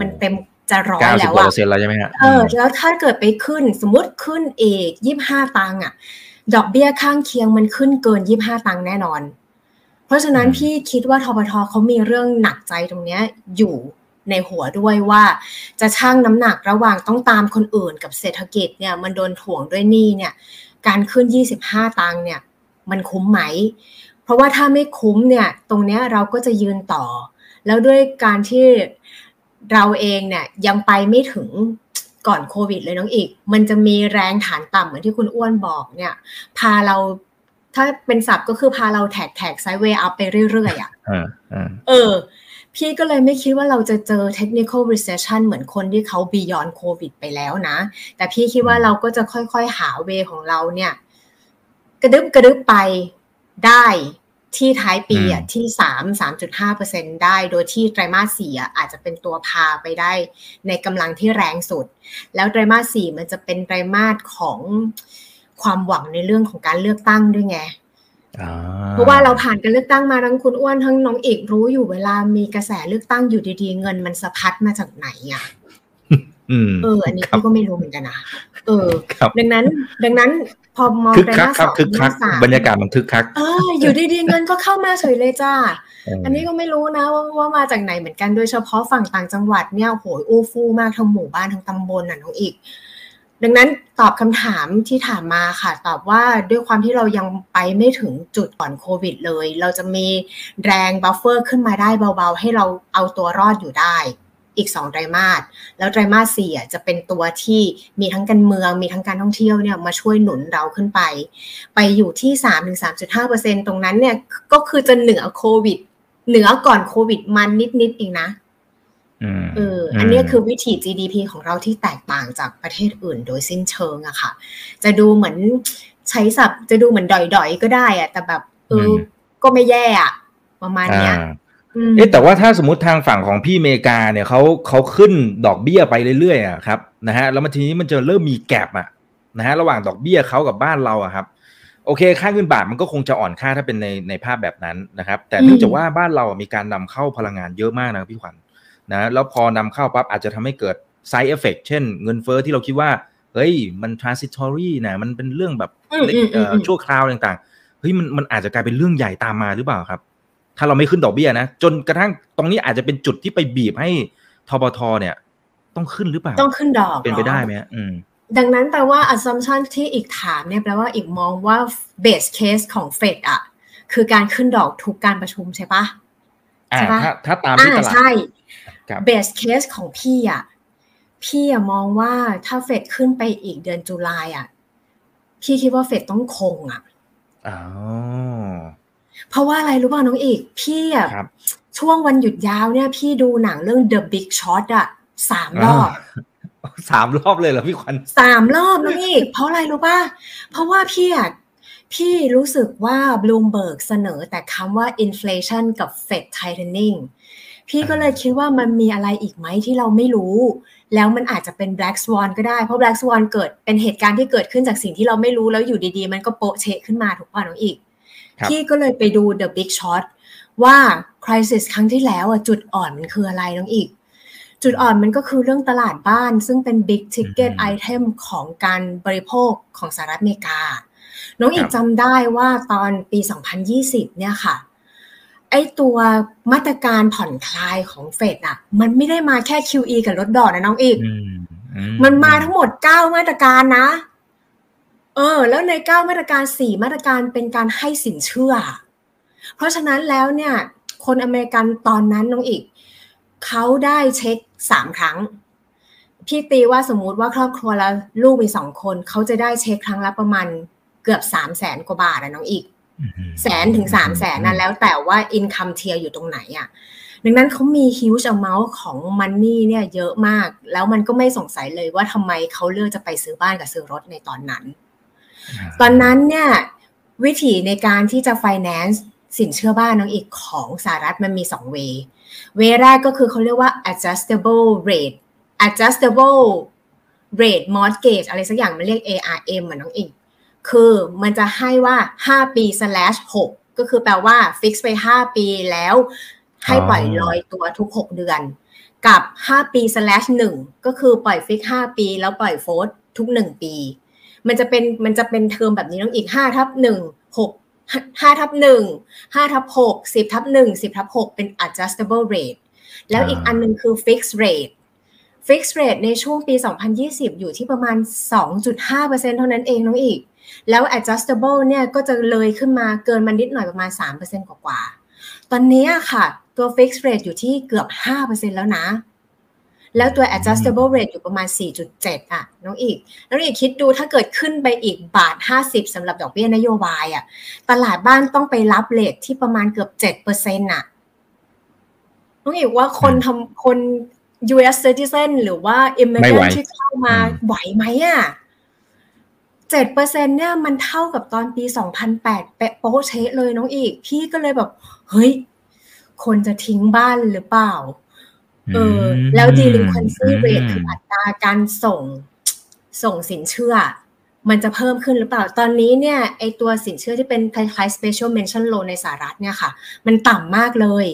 C: มันเต็มจะร้อยแล้วอะ
A: เซ็นแล้วใช่ไหมฮะ
C: เออ แล้วถ้าเกิดไปขึ้นสมมติขึ้นเอกยี่ห้าตังค์อะดอกเบี้ยข้างเคียงมันขึ้นเกินยี่ห้าตังค์แน่นอนเพ ราะฉะนั้นพี่คิดว่าทบทเขามีเรื่องหนักใจตรงนี้อยู่ในหัวด้วยว่าจะชั่งน้ำหนักระหว่างต้องตามคนอื่นกับเศรษฐกิจเนี่ยมันโดนถ่วงด้วยหนี้เนี่ยการขึ้น 25 ตังค์เนี่ยมันคุ้มไหม เพราะว่าถ้าไม่คุ้มเนี่ยตรงเนี้ยเราก็จะยืนต่อ แล้วด้วยการที่เราเองเนี่ยยังไปไม่ถึงก่อนโควิดเลยน้องอีก มันจะมีแรงฐานต่ำเหมือนที่คุณอ้วนบอกเนี่ยพาเรา ถ้าเป็นศัพท์ก็คือพาเราแท็กแท็ก sideway up ไปเรื่อยๆอะเออ พี่ก็เลยไม่คิดว่าเราจะเจอ technical recession เหมือนคนที่เขา beyond covid ไปแล้วนะ แต่พี่คิดว่าเราก็จะค่อยๆ หา way ของเราเนี่ย กระดึบกระดึบไปได้ที่ท้ายปีอะที่สามสามจุดห้าเปอร์เซ็นต์ได้ โดยที่ไตรมาสสี่อะอาจจะเป็นตัวพาไปได้ในกำลังที่แรงสุด แล้วไตรมาสสี่มันจะเป็นไตรมาสของ ความหวังในเรื่องของการเลือกตั้งด้วยไงเพราะว่าเราผ่านการเลือกตั้งมาทั้งคุณอ้วนทั้งน้องเอกรู้อยู่เวลามีกระแสเลือกตั้งอยู่ดีๆ เงินมันสะพัดมาจากไหนอะเออ อันนี้พี่ก็ไม่รู้เหมือนกันนะเออดังนั้น ดังนั้นพอมอง
A: ไปหน้าสองหน้าสามบรรยากาศมันคึกคัก
C: เอออยู่ดีๆเงินก็เข้ามาเฉยเลยจ้าอันนี้ก็ไม่รู้นะว่าว่ามาจากไหนเหมือนกันโดยเฉพาะฝั่งต่างจังหวัดเนี่ยโหยอู้ฟู่มากทั้งหมู่บ้านทั้งตำบลน่ะน้องอิก ดังนั้นตอบคำถามที่ถามมาค่ะ ตอบว่าด้วยความที่เรายังไปไม่ถึงจุดก่อนโควิดเลย เราจะมีแรง buffer ขึ้นมาได้เบาๆ ให้เราเอาตัวรอดอยู่ได้อีกสองไตรมาส แล้วไตรมาสสี่จะเป็นตัวที่มีทั้งการเมือง มีทั้งการท่องเที่ยวเนี่ยมาช่วยหนุนเราขึ้นไป ไปอยู่ที่สามถึงสามจุดห้าเปอร์เซ็นตรงนั้นเนี่ยก็คือจะเหนือโควิด เหนือก่อนโควิดมันนิดๆเองนะ เอออันนี้คือวิถี GDP ของเราที่แตกต่างจากประเทศอื่นโดยสิ้นเชิงอะค่ะ จะดูเหมือนใช้ศัพท์จะดูเหมือนดอยๆก็ได้อะแต่แบบเออก็ไม่แย่อะประมาณเนี้ย
A: เอ๊แต่ว่าถ้าสมมติทางฝั่งของพี่เมกาเนี่ยเขาเขาขึ้นดอกเบี้ยไปเรื่อยๆอะครับนะฮะแล้วมันทีนี้มันจะเริ่มมีแกลบอะนะฮะระหว่างดอกเบี้ยเขากับบ้านเราอะครับ โอเค ค่าเงินบาทมันก็คงจะอ่อนค่าถ้าเป็นในในภาพแบบนั้นนะครับ แต่เนื่องจากว่าบ้านเรามีการนำเข้าพลังงานเยอะมากนะพี่ขวัญ นะแล้วพอนำเข้าปั๊บอาจจะทำให้เกิดไซ d ์เอฟเฟกเช่นเงินเฟอ้อที่เราคิดว่า เฮ้ย มัน transitory นะมันเป็นเรื่องแบบชั่วคราวต่างๆเฮ้ยมันมันอาจจะกลายเป็นเรื่องใหญ่ตามมาหรือเปล่าครับ ถ้าเราไม่ขึ้นดอกเบี้ยนะ จนกระทั่งตรงนี้อาจจะเป็นจุดที่ไปบีบให้ทบทเนี่ย ต้องขึ้นหรือเปล่า
C: ต้องขึ้นดอก
A: เป็นไปได้ไหมอืม
C: ดังนั้นแปลว่า assumption ที่อีกถามเนี่ยแปลว่าอีกมองว่า base case ของเฟดอะคือการขึ้นดอกทุกการประชุมใช่ปะ
A: ใช่ปะถ้าถ้าตามที่ตลาดใช่
C: base case ของพี่อะพี่อะมองว่าถ้าเฟดขึ้นไปอีกเดือนตุลาอะพี่คิดว่าเฟดต้องคงอะอ๋อเพราะว่าอะไรรู้ป่ะน้องอีกพี่อะช่วงวันหยุดยาวเนี่ย พี่ดูหนังเรื่อง The Big Short อะสามรอบ
A: สามรอบเลยเหรอพี่ควัน
C: สามรอบนะพี่เพราะอะไรรู้ป่ะเพราะว่าพี่อะพี่รู้สึกว่าบลูมเบิร์กเสนอแต่คำว่า inflation กับ Fed tightening พี่ก็เลยคิดว่ามันมีอะไรอีกไหมที่เราไม่รู้ แล้วมันอาจจะเป็น black swan ก็ได้ เพราะ black swan เกิดเป็นเหตุการณ์ที่เกิดขึ้นจากสิ่งที่เราไม่รู้แล้วอยู่ดีๆ มันก็โปะเชะขึ้นมาถูกป่ะน้องอีก พี่ก็เลยไปดู the big shot ว่า crisis ครั้งที่แล้วอะจุดอ่อนมันคืออะไรน้องอีก จุดอ่อนมันก็คือเรื่องตลาดบ้าน ซึ่งเป็น big ticket item ของการบริโภคของสหรัฐอเมริกา น้องอีกจำได้ว่าตอนปี 2020 เนี่ยค่ะ ไอตัวมาตรการผ่อนคลายของเฟดอะมันไม่ได้มาแค่ QE กับลดดอกนะน้องอีก มันมาทั้งหมด9มาตรการนะ เออ แล้วใน9มาตรการ4มาตรการเป็นการให้สินเชื่อ เพราะฉะนั้นแล้วเนี่ย คนอเมริกันตอนนั้นน้องอิก เขาได้เช็คสามครั้ง พี่ตีว่าสมมุติว่าครอบครัวแล้วลูกมีสองคน เขาจะได้เช็คครั้งละประมาณเกือบสามแสนกว่าบาทนะน้องอิก แสนถึงสามแสนนั่นแล้วแต่ว่า income tier อยู่ตรงไหนอะ่ะดังนั้นเขามี huge amount ของ money เนี่ยเยอะมาก แล้วมันก็ไม่สงสัยเลยว่าทำไมเขาเลือกจะไปซื้อบ้านกับซื้อรถในตอนนั้น ตอนนั้นเนี่ยวิธีในการที่จะ finance สินเชื่อบ้านน้องอีกของสหรัฐมันมีสองเวเวแรกก็คือเขาเรียกว่า adjustable rate adjustable rate mortgage อะไรสักอย่างมันเรียก ARM เหมือนน้องอีก คือมันจะให้ว่า 5 ปี slash 6ก็คือแปลว่า fix ไป 5 ปีแล้ว ให้ปล่อยลอยตัวทุก 6 เดือน กับ 5 ปี slash 1ก็คือปล่อยฟิก 5 ปี แล้วปล่อยโฟร์ทุก 1 ปี มันจะเป็นมันจะเป็นเทอมแบบนี้น้องอีก5ทับ1 6ห้าทับหนึ่งห้าทับหกสิบทับหนึ่งสิบทับหกเป็น adjustable rate แล้วอีกอันนึงคือ fixed rate fixed rate ในช่วงปี 2020 อยู่ที่ประมาณ 2.5%เท่านั้นเองน้องอีก แล้ว adjustable เนี่ยก็จะเลยขึ้นมาเกินมันนิดหน่อยประมาณ 3%กว่าๆตอนนี้ค่ะตัว fixed rate อยู่ที่เกือบ 5%แล้วนะ แล้วตัว adjustable rate อยู่ประมาณ 4.7 อะ น้องอีก น้องอีกคิดดูถ้าเกิดขึ้นไปอีกบาท 50สำหรับดอกเบี้ยนโยบายอะ ตลาดบ้านต้องไปรับเลทที่ประมาณเกือบ 7%อะ น้องอีกว่าคนทำคน US citizen หรือว่า immigrant ที่เข้ามาไหวไหมอะ เจ็ดเปอร์เซ็นเนี่ยมันเท่ากับตอนปีสองพันแปดเป๊ะโป๊ะเชะเลยน้องอีก พี่ก็เลยแบบ เฮ้ย คนจะทิ้งบ้านหรือเปล่า เออ แล้ว delinquency rate คืออัตราการส่งส่งสินเชื่อ มันจะเพิ่มขึ้นหรือเปล่า ตอนนี้เนี่ยไอตัวสินเชื่อที่เป็นคล้ายๆ special mention loan ในสหรัฐเนี่ยค่ะ มันต่ำมากเลย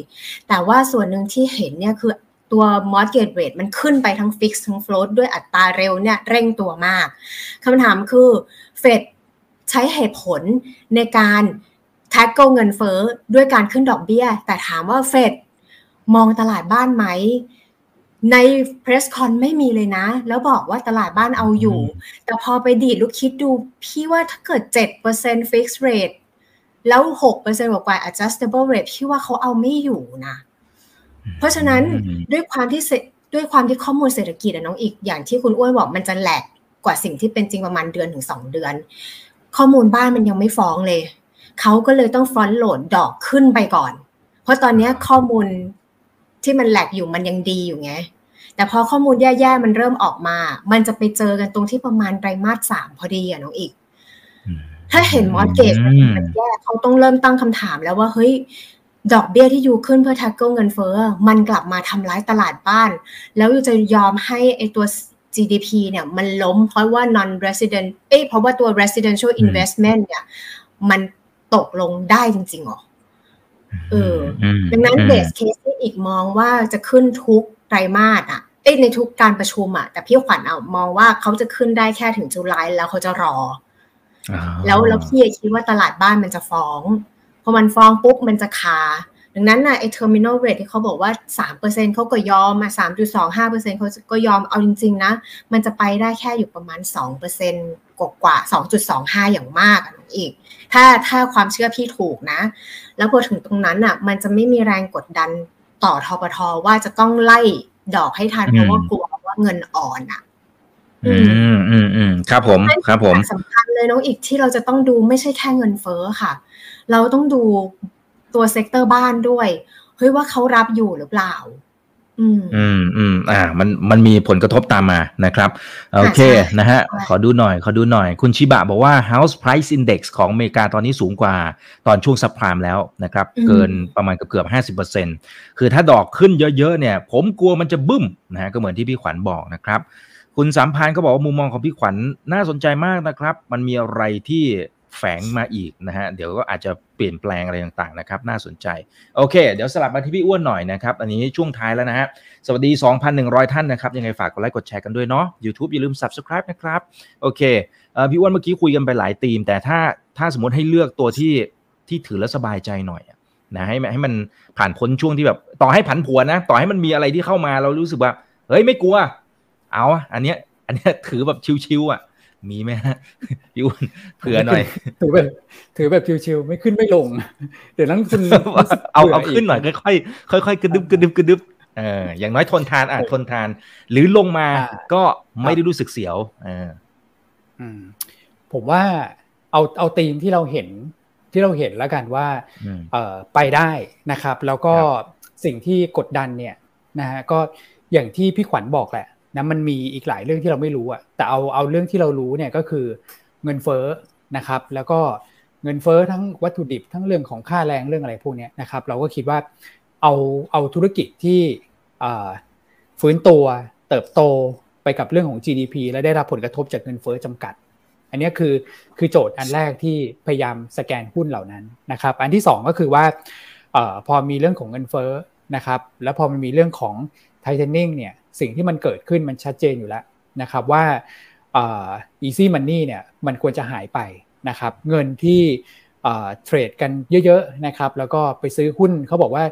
C: แต่ว่าส่วนหนึ่งที่เห็นเนี่ยคือ ตัว mortgage rate มันขึ้นไปทั้ง fix ทั้ง float ด้วยอัตราเร็วเนี่ยเร่งตัวมากคำถามคือเฟดใช้เหตุผลในการ tackle เงินเฟ้อด้วยการขึ้นดอกเบี้ย แต่ถามว่าเฟดมองตลาดบ้านไหมในเพรสคอนไม่มีเลยนะ แล้วบอกว่าตลาดบ้านเอาอยู่ แต่พอไปดีดลูกคิดดู พี่ว่าถ้าเกิด 7% fixed rate แล้ว 6%กว่ากว่า adjustable rate พี่ว่าเขาเอาไม่อยู่นะ เพราะฉะนั้นด้วยความที่ด้วยความที่ข้อมูลเศรษฐกิจน้องอีกอย่างที่คุณอ้วนบอกมันจะแหลกกว่าสิ่งที่เป็นจริงประมาณเดือนถึงสองเดือน ข้อมูลบ้านมันยังไม่ฟ้องเลย เขาก็เลยต้อง front load ดอกขึ้นไปก่อน เพราะตอนนี้ข้อมูลที่มัน lag อยู่มันยังดีอยู่ไง แต่พอข้อมูลแย่ๆมันเริ่มออกมา มันจะไปเจอกันตรงที่ประมาณไตรมาสสามพอดีอะน้องอิก ถ้าเห็นมอสเกจมันแย่เขาต้องเริ่มตั้งคำถามแล้วว่าเฮ้ย ดอกเบี้ยที่ you ขึ้นเพื่อ tackle เงินเฟ้อ มันกลับมาทำร้ายตลาดบ้าน แล้วยูจะยอมให้ไอตัว GDP เนี่ยมันล้มเพราะว่า non resident เอ้เพราะว่าตัว residential investment เนี่ย มันตกลงได้จริงๆหรอเออ ดังนั้นเบสเคสที่อีกมองว่าจะขึ้นทุกไตรมาสอะเอ้ในทุกการประชุมอะแต่พี่ขวัญเอามองว่าเขาจะขึ้นได้แค่ถึงจุลายแล้วเขาจะรอ แล้วแล้วพี่คิดว่าตลาดบ้านมันจะฟ้อง พอมันฟ้องปุ๊บมันจะคา ดังนั้นนะไอ้ terminal rate ที่เขาบอกว่า 3%เขาก็ยอมมา 3.25%เขาก็ยอมเอาจริง ๆ นะ มันจะไปได้แค่อยู่ประมาณ 2%กว่ากว่า 2.25 อย่างมากน้องอีก ถ้าถ้าความเชื่อพี่ถูกนะ แล้วพอถึงตรงนั้นอะ มันจะไม่มีแรงกดดันต่อทปทว่าจะต้องไล่ดอกให้ทันเพราะว่ากลัวว่าเงินอ่อนอะ
A: อืมอืมอืมครับผม ครับผม
C: สำคัญเลยน้องอีกที่เราจะต้องดูไม่ใช่แค่เงินเฟ้อค่ะ เราต้องดูตัว sector บ้านด้วย เฮ้ยว่าเขารับอยู่หรือเปล่าอืม
A: อืม อืม อ่า มัน มันมีผลกระทบตามมานะครับ โอเค นะฮะ ขอดูหน่อย ขอดูหน่อย คุณชิบะบอกว่า house price index ของอเมริกาตอนนี้สูงกว่าตอนช่วง subprime แล้วนะครับ เกินประมาณเกือบห้าสิบเปอร์เซ็นต์คือถ้าดอกขึ้นเยอะๆ เนี่ย ผมกลัวมันจะบึ้มนะฮะ ก็เหมือนที่พี่ขวัญบอกนะครับ คุณสามพานก็บอกว่ามุมมองของพี่ขวัญน่าสนใจมากนะครับ มันมีอะไรที่ แฝงมาอีกนะฮะเดี๋ยวก็อาจจะเปลี่ยนแปลงอะไรต่างๆนะครับน่าสนใจ โอเค เดี๋ยวสลับมาที่พี่อ้วนหน่อยนะครับ อันนี้ช่วงท้ายแล้วนะฮะสวัสดี 2,100 ท่านนะครับ ยังไงฝากกดไลค์กดแชร์กันด้วยเนาะ YouTube อย่าลืม Subscribe นะครับ โอเคพี่อ้วนเมื่อกี้คุยกันไปหลายธีม แต่ถ้าถ้าสมมติให้เลือกตัวที่ที่ถือแล้วสบายใจหน่อยนะให้ให้มันผ่านพ้นช่วงที่แบบ ต่อให้ผันผวนนะ ต่อให้มันมีอะไรที่เข้ามาเรารู้สึกว่าเฮ้ยไม่กลัว เอาอันเนี้ยอันเนี้ยถือแบบชิวๆอะ มีไหมฮะพี่อ้วนเผื่อหน่อย
B: ถือแบบ ถือแบบชิวๆไม่ขึ้นไม่ลง เดี๋ยวนั้นคุณ
A: เอาเอาขึ้นหน่อยค่อยๆค่อยๆกระดึบกระดึบกระดึบเอออย่างน้อยทนทานอะทนทาน หรือลงมาก็ไม่ได้รู้สึกเสียวเออ
B: ผมว่าเอาเอาธีมที่เราเห็นที่เราเห็นแล้วกันว่าเออไปได้นะครับ แล้วก็สิ่งที่กดดันเนี่ยนะฮะก็อย่างที่พี่ขวัญบอกแหละ นะมันมีอีกหลายเรื่องที่เราไม่รู้อะแต่เอาเอาเรื่องที่เรารู้เนี่ยก็คือเงินเฟ้อนะครับ แล้วก็เงินเฟ้อทั้งวัตถุดิบทั้งเรื่องของค่าแรงเรื่องอะไรพวกนี้นะครับ เราก็คิดว่าเอาเอาธุรกิจที่ฟื้นตัวเติบโตไปกับเรื่องของ GDP และได้รับผลกระทบจากเงินเฟ้อจำกัด อันนี้คือคือโจทย์อันแรกที่พยายามสแกนหุ้นเหล่านั้นนะครับ อันที่ 2 ก็คือว่าพอมีเรื่องของเงินเฟ้อนะครับ แล้วพอมันมีเรื่องของไทเทนนิ่งเนี่ย สิ่งที่มันเกิดขึ้นมันชัดเจนอยู่แล้วนะครับว่า easy money เนี่ยมันควรจะหายไปนะครับเงินที่เทรดกันเยอะๆนะครับแล้วก็ไปซื้อหุ้นเขาบอกว่า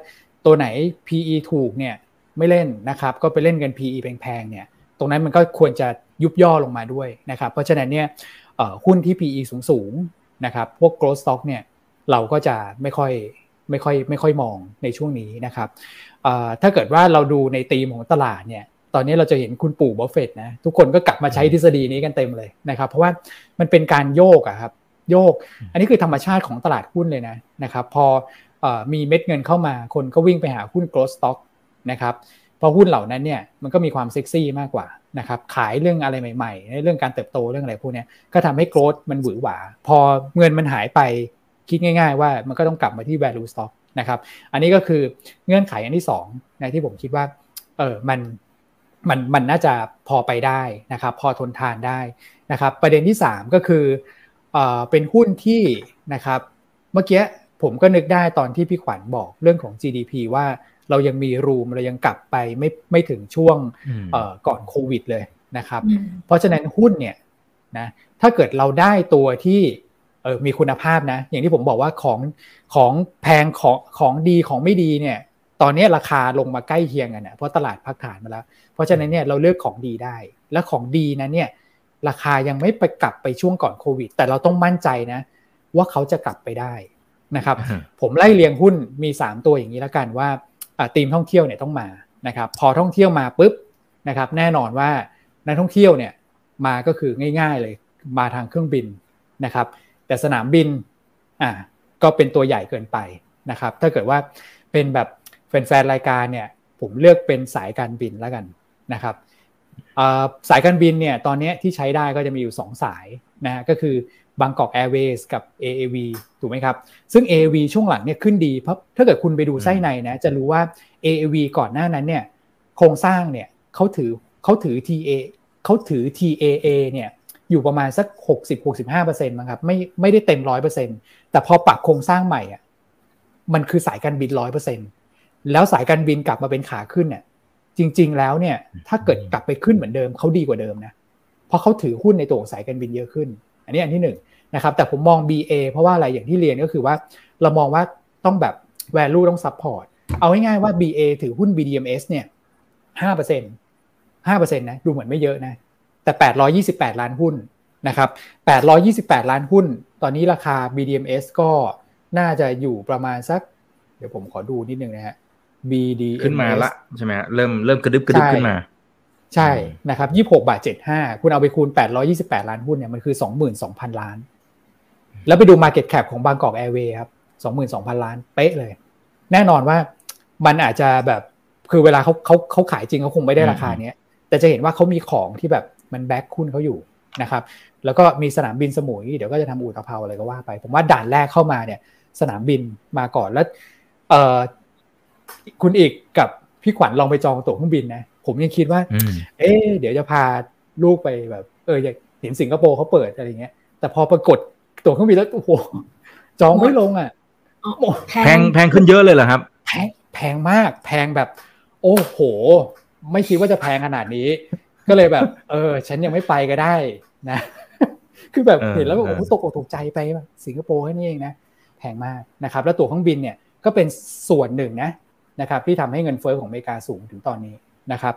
B: ตัวไหน PE ถูกเนี่ยไม่เล่นนะครับก็ไปเล่นกัน PE แพงๆเนี่ยตรงนั้นมันก็ควรจะยุบย่อลงมาด้วยนะครับเพราะฉะนั้นเนี่ยหุ้นที่ PE สูงๆนะครับพวก growth stock เนี่ยเราก็จะไม่ค่อย ไม่ค่อยไม่ค่อยมองในช่วงนี้นะครับถ้าเกิดว่าเราดูในธีมของตลาดเนี่ยตอนนี้เราจะเห็นคุณปู่บัฟเฟตนะทุกคนก็กลับมาใช้ทฤษฎีนี้กันเต็มเลยนะครับเพราะว่ามันเป็นการโยกอะครับโยก อันนี้คือธรรมชาติของตลาดหุ้นเลยนะนะครับพอมีเม็ดเงินเข้ามาคนก็วิ่งไปหาหุ้น growth stock นะครับพอหุ้นเหล่านั้นเนี่ยมันก็มีความเซ็กซี่มากกว่านะครับขายเรื่องอะไรใหม่ๆในเรื่องการเติบโตเรื่องอะไรพวกนี้ก็ทำให้โกรดมันหวือหวา พอเงินมันหายไป คิดง่าย ๆ ว่ามันก็ต้องกลับมาที่ value stock นะครับอันนี้ก็คือเงื่อนไขอันที่2นะที่ผมคิดว่าเออมันมันมันน่าจะพอไปได้นะครับพอทนทานได้นะครับประเด็นที่ 3 ก็คือเออเป็นหุ้นที่นะครับเมื่อกี้ผมก็นึกได้ตอนที่พี่ขวัญบอกเรื่องของ GDP ว่าเรายังมีรูมเรายังกลับไปไม่ไม่ถึงช่วงก่อนโควิดเลยนะครับเพราะฉะนั้นหุ้นเนี่ยนะถ้าเกิดเราได้ตัวที่ เออมีคุณภาพนะ อย่างที่ผมบอกว่าของของแพงของของดีของไม่ดีเนี่ย ตอนนี้ราคาลงมาใกล้เคียงกันนะเพราะตลาดพักฐานมาแล้ว เพราะฉะนั้นเนี่ยเราเลือกของดีได้ และของดีนะเนี่ยราคายังไม่ไปกลับไปช่วงก่อนโควิด แต่เราต้องมั่นใจนะ ว่าเขาจะกลับไปได้นะครับ ผมไล่เรียงหุ้นมี 3 ตัวอย่างนี้แล้วกันว่าธีมท่องเที่ยวเนี่ยต้องมานะครับ พอท่องเที่ยวมาปุ๊บนะครับแน่นอนว่านักท่องเที่ยวเนี่ยมาก็คือง่าย ๆเลยมาทางเครื่องบินนะครับ แต่สนามบินอ่าก็เป็นตัวใหญ่เกินไปนะครับ ถ้าเกิดว่าเป็นแบบแฟนๆรายการเนี่ยผมเลือกเป็นสายการบินแล้วกันนะครับสายการบินเนี่ยตอนนี้ที่ใช้ได้ก็จะมีอยู่ 2 สายนะฮะก็คือบางกอกแอร์เวย์กับ AAV ถูกไหมครับ ซึ่ง AAV ช่วงหลังเนี่ยขึ้นดี เพราะถ้าเกิดคุณไปดูไส้ในนะจะรู้ว่า AAV ก่อนหน้านั้นเนี่ยโครงสร้างเนี่ยเขาถือเขาถือ TA เขาถือ TAA เนี่ย อยู่ประมาณสัก 60-65%นะครับไม่ไม่ได้เต็ม100%แต่พอปรับโครงสร้างใหม่อะมันคือสายการบิน100%แล้วสายการบินกลับมาเป็นขาขึ้นเนี่ยจริง ๆ แล้วเนี่ย ถ้าเกิดกลับไปขึ้นเหมือนเดิมเขาดีกว่าเดิมนะเพราะเขาถือหุ้นในตัวของสายการบินเยอะขึ้น อันนี้อันที่หนึ่งนะครับ แต่ผมมอง BA เพราะว่าอะไรอย่างที่เรียนก็คือว่า เรามองว่าต้องแบบ value ต้อง support เอาง่ายๆว่า BA ถือหุ้น BDMs เนี่ยห้าเปอร์เซ็นต์ห้าเปอร์เซ็นต์นะดูเหมือนไม่เยอะนะ แต่แปดร้อยี่สิบแปดล้านหุ้นนะครับแปดร้อยี่สิบแปดล้านหุ้น ตอนนี้ราคา BDMs ก็น่าจะอยู่ประมาณสัก เดี๋ยวผมขอดูนิดนึงนะฮะ BDMs
A: ขึ้นมาละใช่ไหมเริ่มเริ่มกระดึบกระดึบขึ้นมา
B: ใช่นะครับยี่หกบาทเจ็ดห้าคุณเอาไปคูณแปดร้อยี่สิบแปดล้านหุ้นเนี่ยมันคือสองหมื่นสองพันล้าน แล้วไปดู Market Cap ของบางกอกแอร์เวย์ครับสองหมื่นสองพันล้านเป๊ะเลย แน่นอนว่ามันอาจจะแบบคือเวลาเขาเขาเขาขายจริงเขาคงไม่ได้ราคาเนี้ย แต่จะเห็นว่าเขามีของที่แบบ มันแบ็คคุณเขาอยู่นะครับ แล้วก็มีสนามบินสมุย เดี๋ยวก็จะทำอู่ตะเภาอะไรก็ว่าไป ผมว่าด่านแรกเข้ามาเนี่ย สนามบินมาก่อนแล้วเออคุณอีกกับพี่ขวัญลองไปจองตั๋วเครื่องบินนะผมยังคิดว่า เอ๊เดี๋ยวจะพาลูกไปแบบเอออยากเห็นสิงคโปร์เขาเปิดอะไรเงี้ย แต่พอปรากฏตั๋วเครื่องบินแล้วโอ้โหจองไม่ลงอะ
A: แพงแพงขึ้นเยอะเลยเหรอครับ
B: แพงแพงมาก แพงแบบ โอ้โห ไม่คิดว่าจะแพงขนาดนี้ ก็เลยแบบ เออ ฉันยังไม่ไปก็ได้นะ คือแบบเห็นแล้วโอ้โหตกอกตกใจไปสิงคโปร์แค่นี้เองนะแพงมากนะครับ แล้วตั๋วเครื่องบินเนี่ยก็เป็นส่วนหนึ่งนะนะครับ ที่ทำให้เงินเฟ้อของอเมริกาสูงถึงตอนนี้นะครับ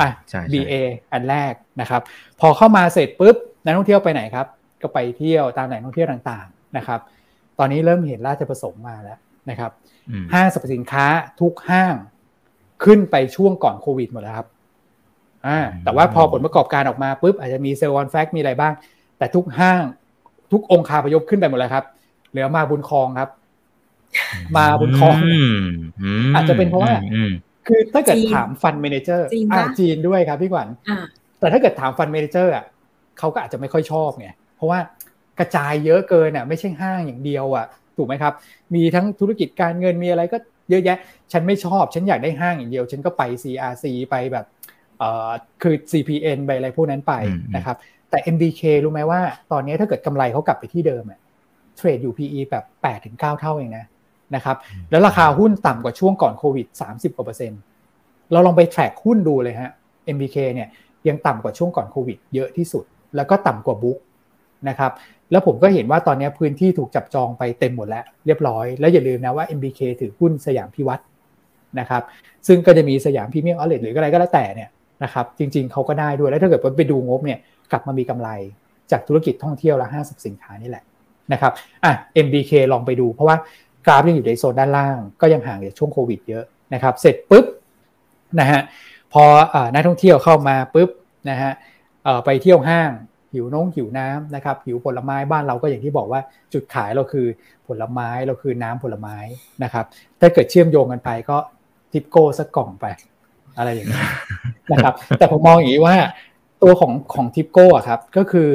B: อะ BA อันแรกนะครับ พอเข้ามาเสร็จปุ๊บนักท่องเที่ยวไปไหนครับ ก็ไปเที่ยวตามแหล่งท่องเที่ยวต่างๆนะครับ ตอนนี้เริ่มเห็นราชประสงค์มาแล้วนะครับห้างสรรพสินค้าทุกห้างขึ้นไปช่วงก่อนโควิดหมดแล้วครับ อ่าแต่ว่าพอผลประกอบการออกมาปุ๊บอาจจะมี sell on fact มีอะไรบ้าง แต่ทุกห้างทุกองค์คาพยพขึ้นไปหมดแล้วครับ เหลือมาบุญคลองครับ มาบุญคลองอาจจะเป็นเพราะว่าคือถ้าเกิดถาม fund manager อ่าจีนด้วยครับพี่ขวัญแต่ถ้าเกิดถาม fund manager อะเขาก็อาจจะไม่ค่อยชอบไงเพราะว่ากระจายเยอะเกินอะไม่ใช่ห้างอย่างเดียวอะถูกไหมครับ มีทั้งธุรกิจการเงินมีอะไรก็เยอะแยะ ฉันไม่ชอบ ฉันอยากได้ห้างอย่างเดียว ฉันก็ไป CRC ไปแบบเอ่อ คือ CPN ไปอะไรพวกนั้นไปนะครับ แต่ MBK รู้ไหมว่าตอนนี้ถ้าเกิดกำไรเขากลับไปที่เดิมอะเทรดอยู่ PE แบบ8ถึง9เท่าเองนะนะครับแล้วราคาหุ้นต่ำกว่าช่วงก่อนโควิด 30กว่าเปอร์เซ็นต์เราลองไปแทร็กหุ้นดูเลยฮะ MBK เนี่ยยังต่ำกว่าช่วงก่อนโควิดเยอะที่สุด แล้วก็ต่ำกว่าบุ๊กนะครับแล้วผมก็เห็นว่าตอนนี้พื้นที่ถูกจับจองไปเต็มหมดแล้วเรียบร้อย แล้วอย่าลืมนะว่า MBK ถือหุ้นสยามพิวัตรนะครับซึ่งก็จะมีสยามพรีเมียมออเลตหรืออะไรก็แล้วแต่เนี่ย นะครับจริง ๆเขาก็ได้ด้วยแล้วถ้าเกิดไปดูงบเนี่ยกลับมามีกำไรจากธุรกิจท่องเที่ยวและห้างสรรพสินค้านี่แหละนะครับอะ MBK ลองไปดูเพราะว่ากราฟยังอยู่ในโซนด้านล่าง ก็ยังห่างจากช่วงโควิดเยอะนะครับเสร็จปุ๊บนะฮะพอนักท่องเที่ยวเข้ามาปุ๊บนะฮะไปเที่ยวห้างหิวน้องหิวน้ำนะครับหิวผลไม้บ้านเราก็อย่างที่บอกว่าจุดขายเราคือผลไม้เราคือน้ำผลไม้นะครับถ้าเกิดเชื่อมโยงกันไปก็ทิปโก้สักกล่องไป อะไรอย่างนี้นะครับ แต่ผมมองอย่างนี้ว่าตัวของของทิปโก้อะครับ ก็คือ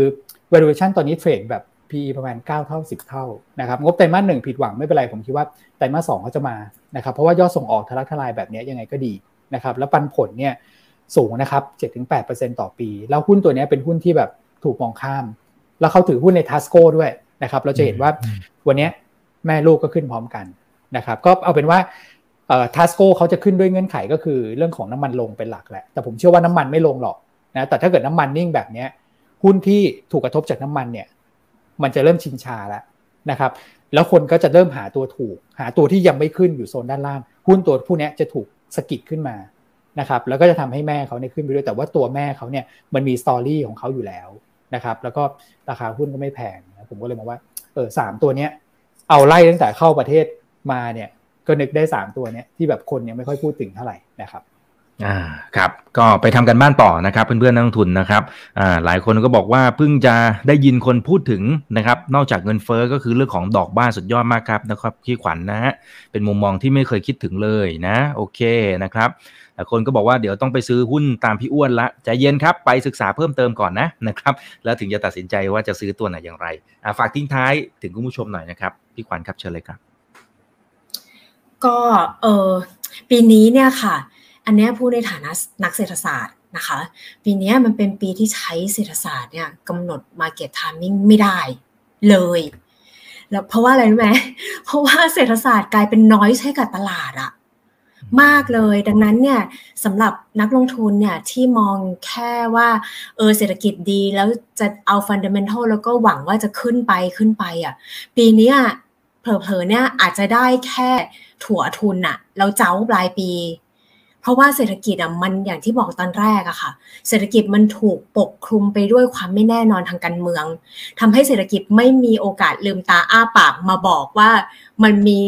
B: valuation ตอนนี้เทรดแบบ PE ประมาณ 9 เท่า 10 เท่านะครับงบไตรมาสหนึ่งผิดหวังไม่เป็นไร ผมคิดว่าไตรมาสสองเขาจะมานะครับเพราะว่ายอดส่งออกทะลักทลายแบบนี้ยังไงก็ดีนะครับแล้วปันผลเนี่ยสูงนะครับ 7-8%ต่อปี แล้วหุ้นตัวนี้เป็นหุ้นที่แบบถูกมองข้าม แล้วเขาถือหุ้นในทัสโก้ด้วยนะครับเราจะเห็นว่าวันนี้แม่ลูกก็ขึ้นพร้อมกันนะครับก็เอาเป็นว่า ทัสโก้เขาจะขึ้นด้วยเงื่อนไขก็คือเรื่องของน้ำมันลงเป็นหลักแหละ แต่ผมเชื่อว่าน้ำมันไม่ลงหรอกนะแต่ถ้าเกิดน้ำมันนิ่งแบบนี้หุ้นที่ถูกกระทบจากน้ำมันเนี่ยมันจะเริ่มชินชาแล้วนะครับแล้วคนก็จะเริ่มหาตัวถูก หาตัวที่ยังไม่ขึ้นอยู่โซนด้านล่าง หุ้นตัวผู้นี้จะถูกสกิดขึ้นมานะครับแล้วก็จะทำให้แม่เขาเนี่ยขึ้นไปด้วยแต่ว่าตัวแม่เขาเนี่ยมันมีสตอรี่ของเขาอยู่แล้วนะครับแล้วก็ราคาหุ้นก็ไม่แพงนะผมก็เลยมองว่าเออสามตัวเนี้ยเอาไล่ตั้งแต่เข้าประเทศมาเนี่ย ก็นึกได้สามตัวเนี้ยที่แบบคนยังไม่ค่อยพูดถึงเท่าไหร่นะครับ
A: อ่าครับก็ไปทำกันบ้านต่อนะครับเพื่อนๆนักลงทุนนะครับอ่าหลายคนก็บอกว่าเพิ่งจะได้ยินคนพูดถึงนะครับนอกจากเงินเฟอ้อก็คือเรื่องของดอกบ้านสุดยอดมากครับนะครับพี่ขวัญนนะฮะเป็นมุมมองที่ไม่เคยคิดถึงเลยนะโอเคนะครับแต่คนก็บอกว่าเดี๋ยวต้องไปซื้อหุ้นตามพี่อ้วนละใจเย็นครับไปศึกษาเพิ่มเติมก่อนนะนะครับแล้วถึงจะตัดสินใจว่าจะซื้อตัวไหนอย่างไรอ่าฝากทิ้งท้ายถึงคุณผู้ชมหน่อยนะครับพี่ขวัญครับเชิญเลยครับ
C: ก็เออปีนี้เนี่ยค่ะ อันนี้พูดในฐานะนักเศรษฐศาสตร์นะคะ ปีนี้มันเป็นปีที่ใช้เศรษฐศาสตร์เนี่ยกำหนด Market Timing ไม่ได้เลยแล้วเพราะว่าอะไรรู้ไหมเพราะว่าเศรษฐศาสตร์กลายเป็นน้อยใช้กับตลาดอะมากเลยดังนั้นเนี่ยสำหรับนักลงทุนเนี่ยที่มองแค่ว่าเออเศรษฐกิจดีแล้วจะเอาฟันเดเมนทัลแล้วก็หวังว่าจะขึ้นไปขึ้นไปอะปีนี้เผลอๆเนี่ยอาจจะได้แค่ ถั่วทุนอะแล้วเจ้าปลายปี เพราะว่าเศรษฐกิจอะมันอย่างที่บอกตอนแรกอะค่ะ เศรษฐกิจมันถูกปกคลุมไปด้วยความไม่แน่นอนทางการเมืองทำให้เศรษฐกิจไม่มีโอกาสลืมตาอ้าปากมาบอกว่ามันมี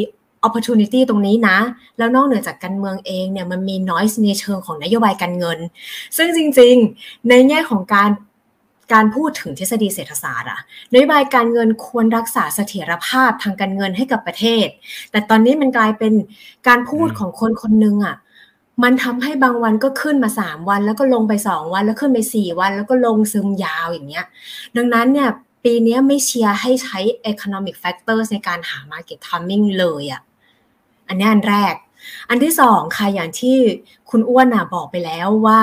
C: opportunity ตรงนี้นะ แล้วนอกเหนือจากการเมืองเองเนี่ยมันมี noise ในเชิงของนโยบายการเงิน ซึ่งจริงๆ ในแง่ของการ การพูดถึงทฤษฎีเศรษฐศาสตร์อะนโยบายการเงินควรรักษาเสถียรภาพทางการเงินให้กับประเทศ แต่ตอนนี้มันกลายเป็นการพูดของคนคนนึงอะมันทำให้บางวันก็ขึ้นมา 3 วัน แล้วก็ลงไป 2 วันแล้วขึ้นไป 4 วัน แล้วก็ลงซึมยาวอย่างเงี้ย ดังนั้นเนี่ยปีนี้ไม่เชียร์ให้ใช้ economic factors ในการหา market timing เลยอะ่ะ อันนี้อันแรก อันที่สองค่ะอย่างที่คุณอ้วนอะบอกไปแล้วว่า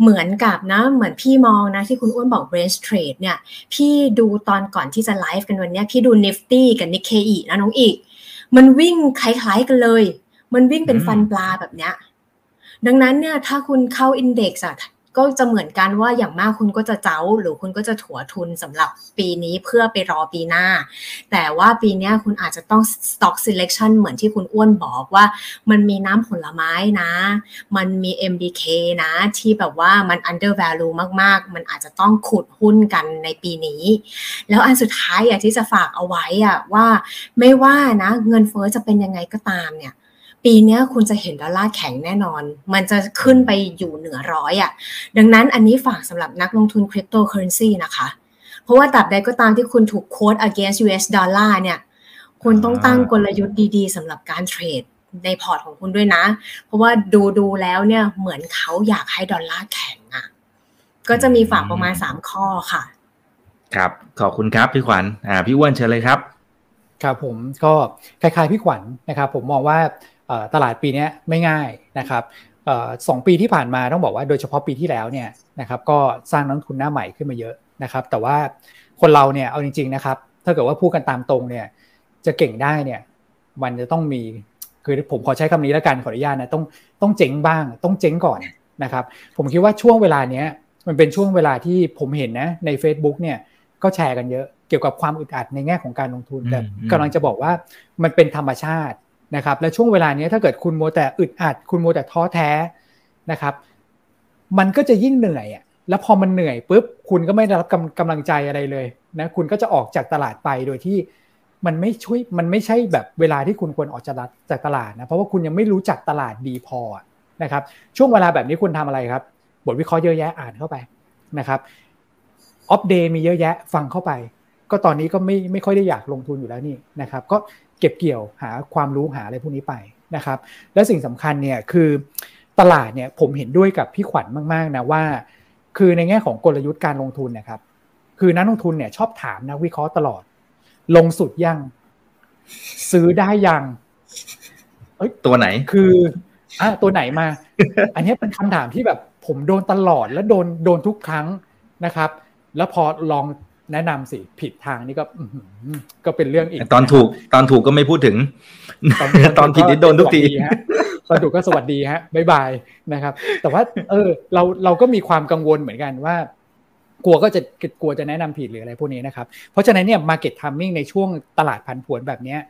C: เหมือนกับนะ เหมือนพี่มองนะที่คุณอ้วนบอก range trade เนี่ย พี่ดูตอนก่อนที่จะไลฟ์กันวันนี้พี่ดู nifty กับ nikkei นะน้องอีก มันวิ่งคล้ายๆกันเลย มันวิ่งเป็นฟันปลาแบบเนี้ยดังนั้นเนี่ยถ้าคุณเข้าอินเด็กซ์อะ ก็จะเหมือนกันว่าอย่างมากคุณก็จะเจ้าหรือคุณก็จะถัวทุนสำหรับปีนี้เพื่อไปรอปีหน้า แต่ว่าปีนี้คุณอาจจะต้อง stock selection เหมือนที่คุณอ้วนบอกว่า มันมีน้ำผลไม้นะ มันมี MBK นะ ที่แบบว่ามัน under value มาก ๆ มันอาจจะต้องขุดหุ้นกันในปีนี้ แล้วอันสุดท้ายอยากที่จะฝากเอาไว้อะว่าไม่ว่านะ เงินเฟ้อจะเป็นยังไงก็ตามเนี่ย ปีนี้คุณจะเห็นดอลลาร์แข็งแน่นอน มันจะขึ้นไปอยู่เหนือร้อยอะ่ะ ดังนั้นอันนี้ฝากสำหรับนักลงทุนคริปโตเคอเรนซีนะคะ เพราะว่าตับใดก็ตามที่คุณถูกโค้ด against US ดอลลาร์เนี่ย คุณต้องตั้งกลยุทธ์ดีๆสำหรับการเทรดในพอร์ตของคุณด้วยนะ เพราะว่าดูดูแล้วเนี่ยเหมือนเขาอยากให้ดอลลาร์แข็งอะ่ะ ก็จะมีฝากประมาณสามข้อค่ะ
A: ครับ ขอบคุณครับพี่ขวัญ อ่า พี่อ้วนเชิญเลยครับ
B: ครับผมก็คล้ายๆพี่ขวัญนะครับ ผมมองว่า ตลาดปีนี้ไม่ง่ายนะครับสองปีที่ผ่านมาต้องบอกว่าโดยเฉพาะปีที่แล้วเนี่ยนะครับก็สร้างนักทุนหน้าใหม่ขึ้นมาเยอะนะครับแต่ว่าคนเราเนี่ยเอาจริงๆนะครับถ้าเกิดว่าพูดกันตามตรงเนี่ยจะเก่งได้เนี่ยมันจะต้องมีคือผมขอใช้คำนี้แล้วกันขออนุญาตนะต้องต้องเจ๊งบ้าง ต้องเจ๊งก่อนนะครับผมคิดว่าช่วงเวลาเนี้ยมันเป็นช่วงเวลาที่ผมเห็นนะใน Facebook เนี่ยก็แชร์กันเยอะเกี่ยวกับความอึดอัดในแง่ของการลงทุนแต่กำลังจะบอกว่ามันเป็นธรรมชาติ นะครับและช่วงเวลานี้ถ้าเกิดคุณโมแต่อึดอัด คุณโมแต่ท้อแท้นะครับมันก็จะยิ่งเหนื่อยอะแล้วพอมันเหนื่อยปุ๊บคุณก็ไม่ได้รับกำกำลังใจอะไรเลยนะคุณก็จะออกจากตลาดไปโดยที่มันไม่ช่วยมันไม่ใช่แบบเวลาที่คุณควรออกจากจากตลาดนะเพราะว่าคุณยังไม่รู้จักตลาดดีพอนะครับช่วงเวลาแบบนี้คุณทำอะไรครับ บทวิเคราะห์เยอะแยะอ่านเข้าไปนะครับออฟเดย์มีเยอะแยะฟังเข้าไป ก็ตอนนี้ก็ไม่ไม่ค่อยได้อยากลงทุนอยู่แล้วนี่นะครับ ก็เก็บเกี่ยวหาความรู้หาอะไรพวกนี้ไปนะครับ และสิ่งสำคัญเนี่ยคือตลาดเนี่ยผมเห็นด้วยกับพี่ขวัญมากๆนะว่า คือในแง่ของกลยุทธ์การลงทุนนะครับ คือนักลงทุนเนี่ยชอบถามนักวิเคราะห์ตลอด ลงสุดยังซื้อได้ยัง
A: เอ้ยตัวไหน
B: คืออะตัวไหนมา อันนี้เป็นคำถามที่แบบผมโดนตลอดและโดนโดนทุกครั้งนะครับ แล้วพอลอง แนะนำสิผิดทางนี่ก็ก็เป็นเรื่องอีก
A: ตอนถูกตอนถูกก็ไม่พูดถึง ตอนผิดนี่โดนทุกที
B: ตอนถูกก็สวัสดีฮะบายบายนะครับ แต่ว่า เออ เราเราก็มีความกังวลเหมือนกันว่ากลัวก็จะกลัวจะแนะนำผิดหรืออะไรพวกนี้นะครับ เพราะฉะนั้นเนี่ย market timing ในช่วงตลาดพันผวนแบบเนี้ย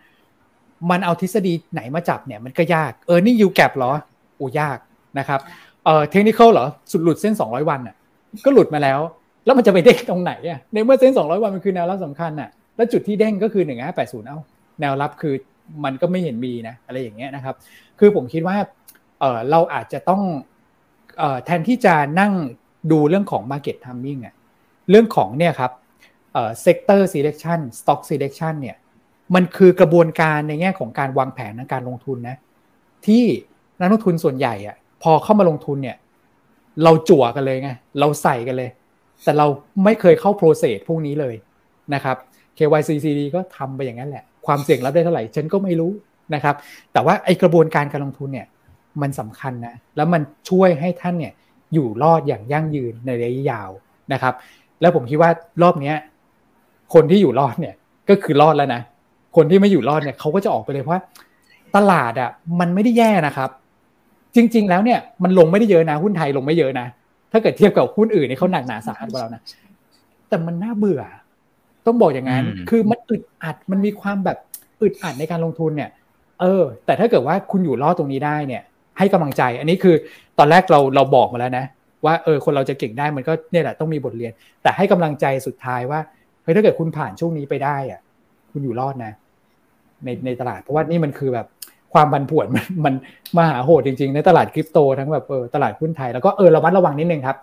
B: มันเอาทฤษฎีไหนมาจับเนี่ยมันก็ยากเออนี่ยูแกรเหรอโอ้ยากนะครับเออเทคนิคเหรอสุดหลุดเส้น 200 วันอะก็หลุดมาแล้ว แล้วมันจะไปเด้งตรงไหนอะในเมื่อเส้นสองร้อยวันมันคือแนวรับสำคัญอะแล้วจุดที่เด้งก็คือหนึ่งห้าแปดศูนย์เอ้าแนวรับคือมันก็ไม่เห็นมีนะอะไรอย่างเงี้ยนะครับ คือผมคิดว่าเออเราอาจจะต้องแทนที่จะนั่งดูเรื่องของ market timing อะเรื่องของเนี่ยครับเอ่อ sector selection stock selection เนี่ยมันคือกระบวนการในแง่ของการวางแผนในการลงทุนนะที่นักลงทุนส่วนใหญ่อะพอเข้ามาลงทุนเนี่ยเราจั่วกันเลยไงเราใส่กันเลย แต่เราไม่เคยเข้าโปรเซสพวกนี้เลยนะครับ KYCCD ก็ทำไปอย่างนั้นแหละ ความเสี่ยงรับได้เท่าไหร่ฉันก็ไม่รู้นะครับ แต่ว่าไอกระบวนการการลงทุนเนี่ยมันสำคัญนะแล้วมันช่วยให้ท่านเนี่ยอยู่รอดอย่างยั่งยืนในระยะยาวนะครับ แล้วผมคิดว่ารอบเนี้ยคนที่อยู่รอดเนี่ยก็คือรอดแล้วนะ คนที่ไม่อยู่รอดเนี่ยเขาก็จะออกไปเลยเพราะตลาดอะมันไม่ได้แย่นะครับ จริง ๆ แล้วเนี่ยมันลงไม่ได้เยอะนะหุ้นไทยลงไม่เยอะนะ ถ้าเกิดเทียบกับหุ้นอื่นนี่เขาหนักหนาสาหัสกว่าเรานะแต่มันน่าเบื่อ ต้องบอกอย่างนั้น คือมันอึดอัดมันมีความแบบอึดอัดในการลงทุนเนี่ย เออ แต่ถ้าเกิดว่าคุณอยู่รอดตรงนี้ได้เนี่ย ให้กำลังใจ อันนี้คือตอนแรกเราเราบอกมาแล้วนะ ว่าเออคนเราจะเก่งได้มันก็เนี่ยแหละต้องมีบทเรียน แต่ให้กำลังใจสุดท้ายว่าเฮ้ยถ้าเกิดคุณผ่านช่วงนี้ไปได้อะ คุณอยู่รอดนะ ในในตลาดเพราะว่านี่มันคือแบบ ความบันผวนมันมันมหาโหดจริงๆ ในตลาดคริปโตทั้งแบบเออตลาดหุ้นไทย แล้วก็เออระมัดระวังนิดนึงครับ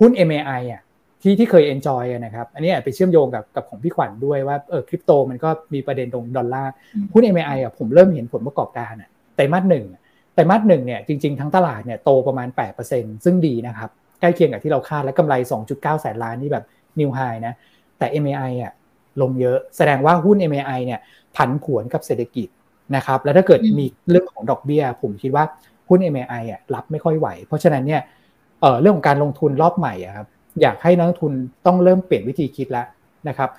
B: หุ้น MAI อะที่ที่เคย enjoy นะครับ อันนี้ไปเชื่อมโยงกับกับของพี่ขวัญด้วยว่าเออคริปโตมันก็มีประเด็นตรงดอลลาร์หุ้น MAI อะผมเริ่มเห็นผลประกอบการอะไตรมาสหนึ่งไตรมาสหนึ่งเนี่ยจริงๆทั้งตลาดเนี่ยโตประมาณ 8%ซึ่งดีนะครับใกล้เคียงกับที่เราคาดและกำไร 2.9 แสนล้านนี่แบบนิวไฮนะแต่ MAI อะลงเยอะแสดงว่าหุ้น MAI เนี่ยผันผวนกับเศรษฐกิจ นะครับแล้วถ้าเกิดมีเรื่องของดอกเบี้ย ผมคิดว่าหุ้น MAI อะรับไม่ค่อยไหว เพราะฉะนั้นเนี่ยเเรื่องของการลงทุนรอบใหม่อะครับอยากให้นักลงทุนต้องเริ่มเปลี่ยนวิธีคิดแล้วนะครับ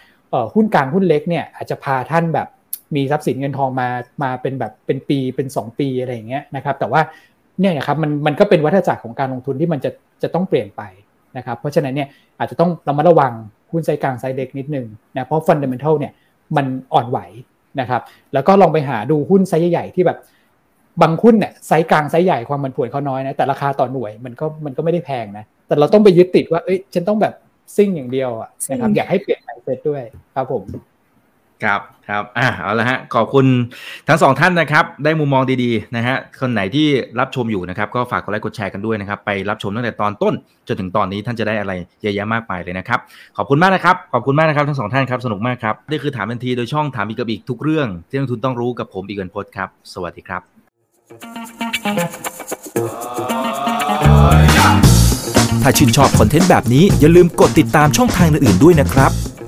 B: หุ้นกลางหุ้นเล็กเนี่ยอาจจะพาท่านแบบมีทรัพย์สินเงินทองมามาเป็นแบบเป็นปีเป็น 2 ปีอะไรอย่างเงี้ยนะครับแต่ว่าเนี่ยครับมันมันก็เป็นวัฏจักรของการลงทุนที่มันจะจะต้องเปลี่ยนไปนะครับเพราะฉะนั้นเนี่ยอาจจะต้องระมัดระวังหุ้นไซกลางไซเล็กนิดนึงนะเพราะ fundamental เนี่ยมันอ่อนไหว นะครับ แล้วก็ลองไปหาดูหุ้นไซส์ใหญ่ที่แบบบางหุ้นเนี่ยไซส์กลางไซส์ใหญ่ความมันผวนเขาน้อยนะแต่ราคาต่อหน่วยมันก็มันก็ไม่ได้แพงนะแต่เราต้องไปยึดติดว่าเอ้ยฉันต้องแบบซิ่งอย่างเดียวอะนะครับอยากให้เปลี่ยน mindset ด้วยครับผม
A: ครับครับอ่าเอาละฮะขอบคุณทั้งสองท่านนะครับ ได้มุมมองดีๆนะฮะคนไหนที่รับชมอยู่นะครับ ก็ฝากกดไลค์กดแชร์กันด้วยนะครับ ไปรับชมตั้งแต่ตอนต้นจนถึงตอนนี้ท่านจะได้อะไรเยอะแยะมากมายเลยนะครับ ขอบคุณมากนะครับ ขอบคุณมากนะครับทั้งสองท่านครับสนุกมากครับนี่คือถามทันทีโดยช่องถามอีกกับอีกทุกเรื่อง ที่นักทุนต้องรู้กับผมอีกเกินพดครับ สวัสดีครับ
D: ถ้าชื่นชอบคอนเทนต์แบบนี้อย่าลืมกดติดตามช่องทางอื่นๆด้วยนะครับ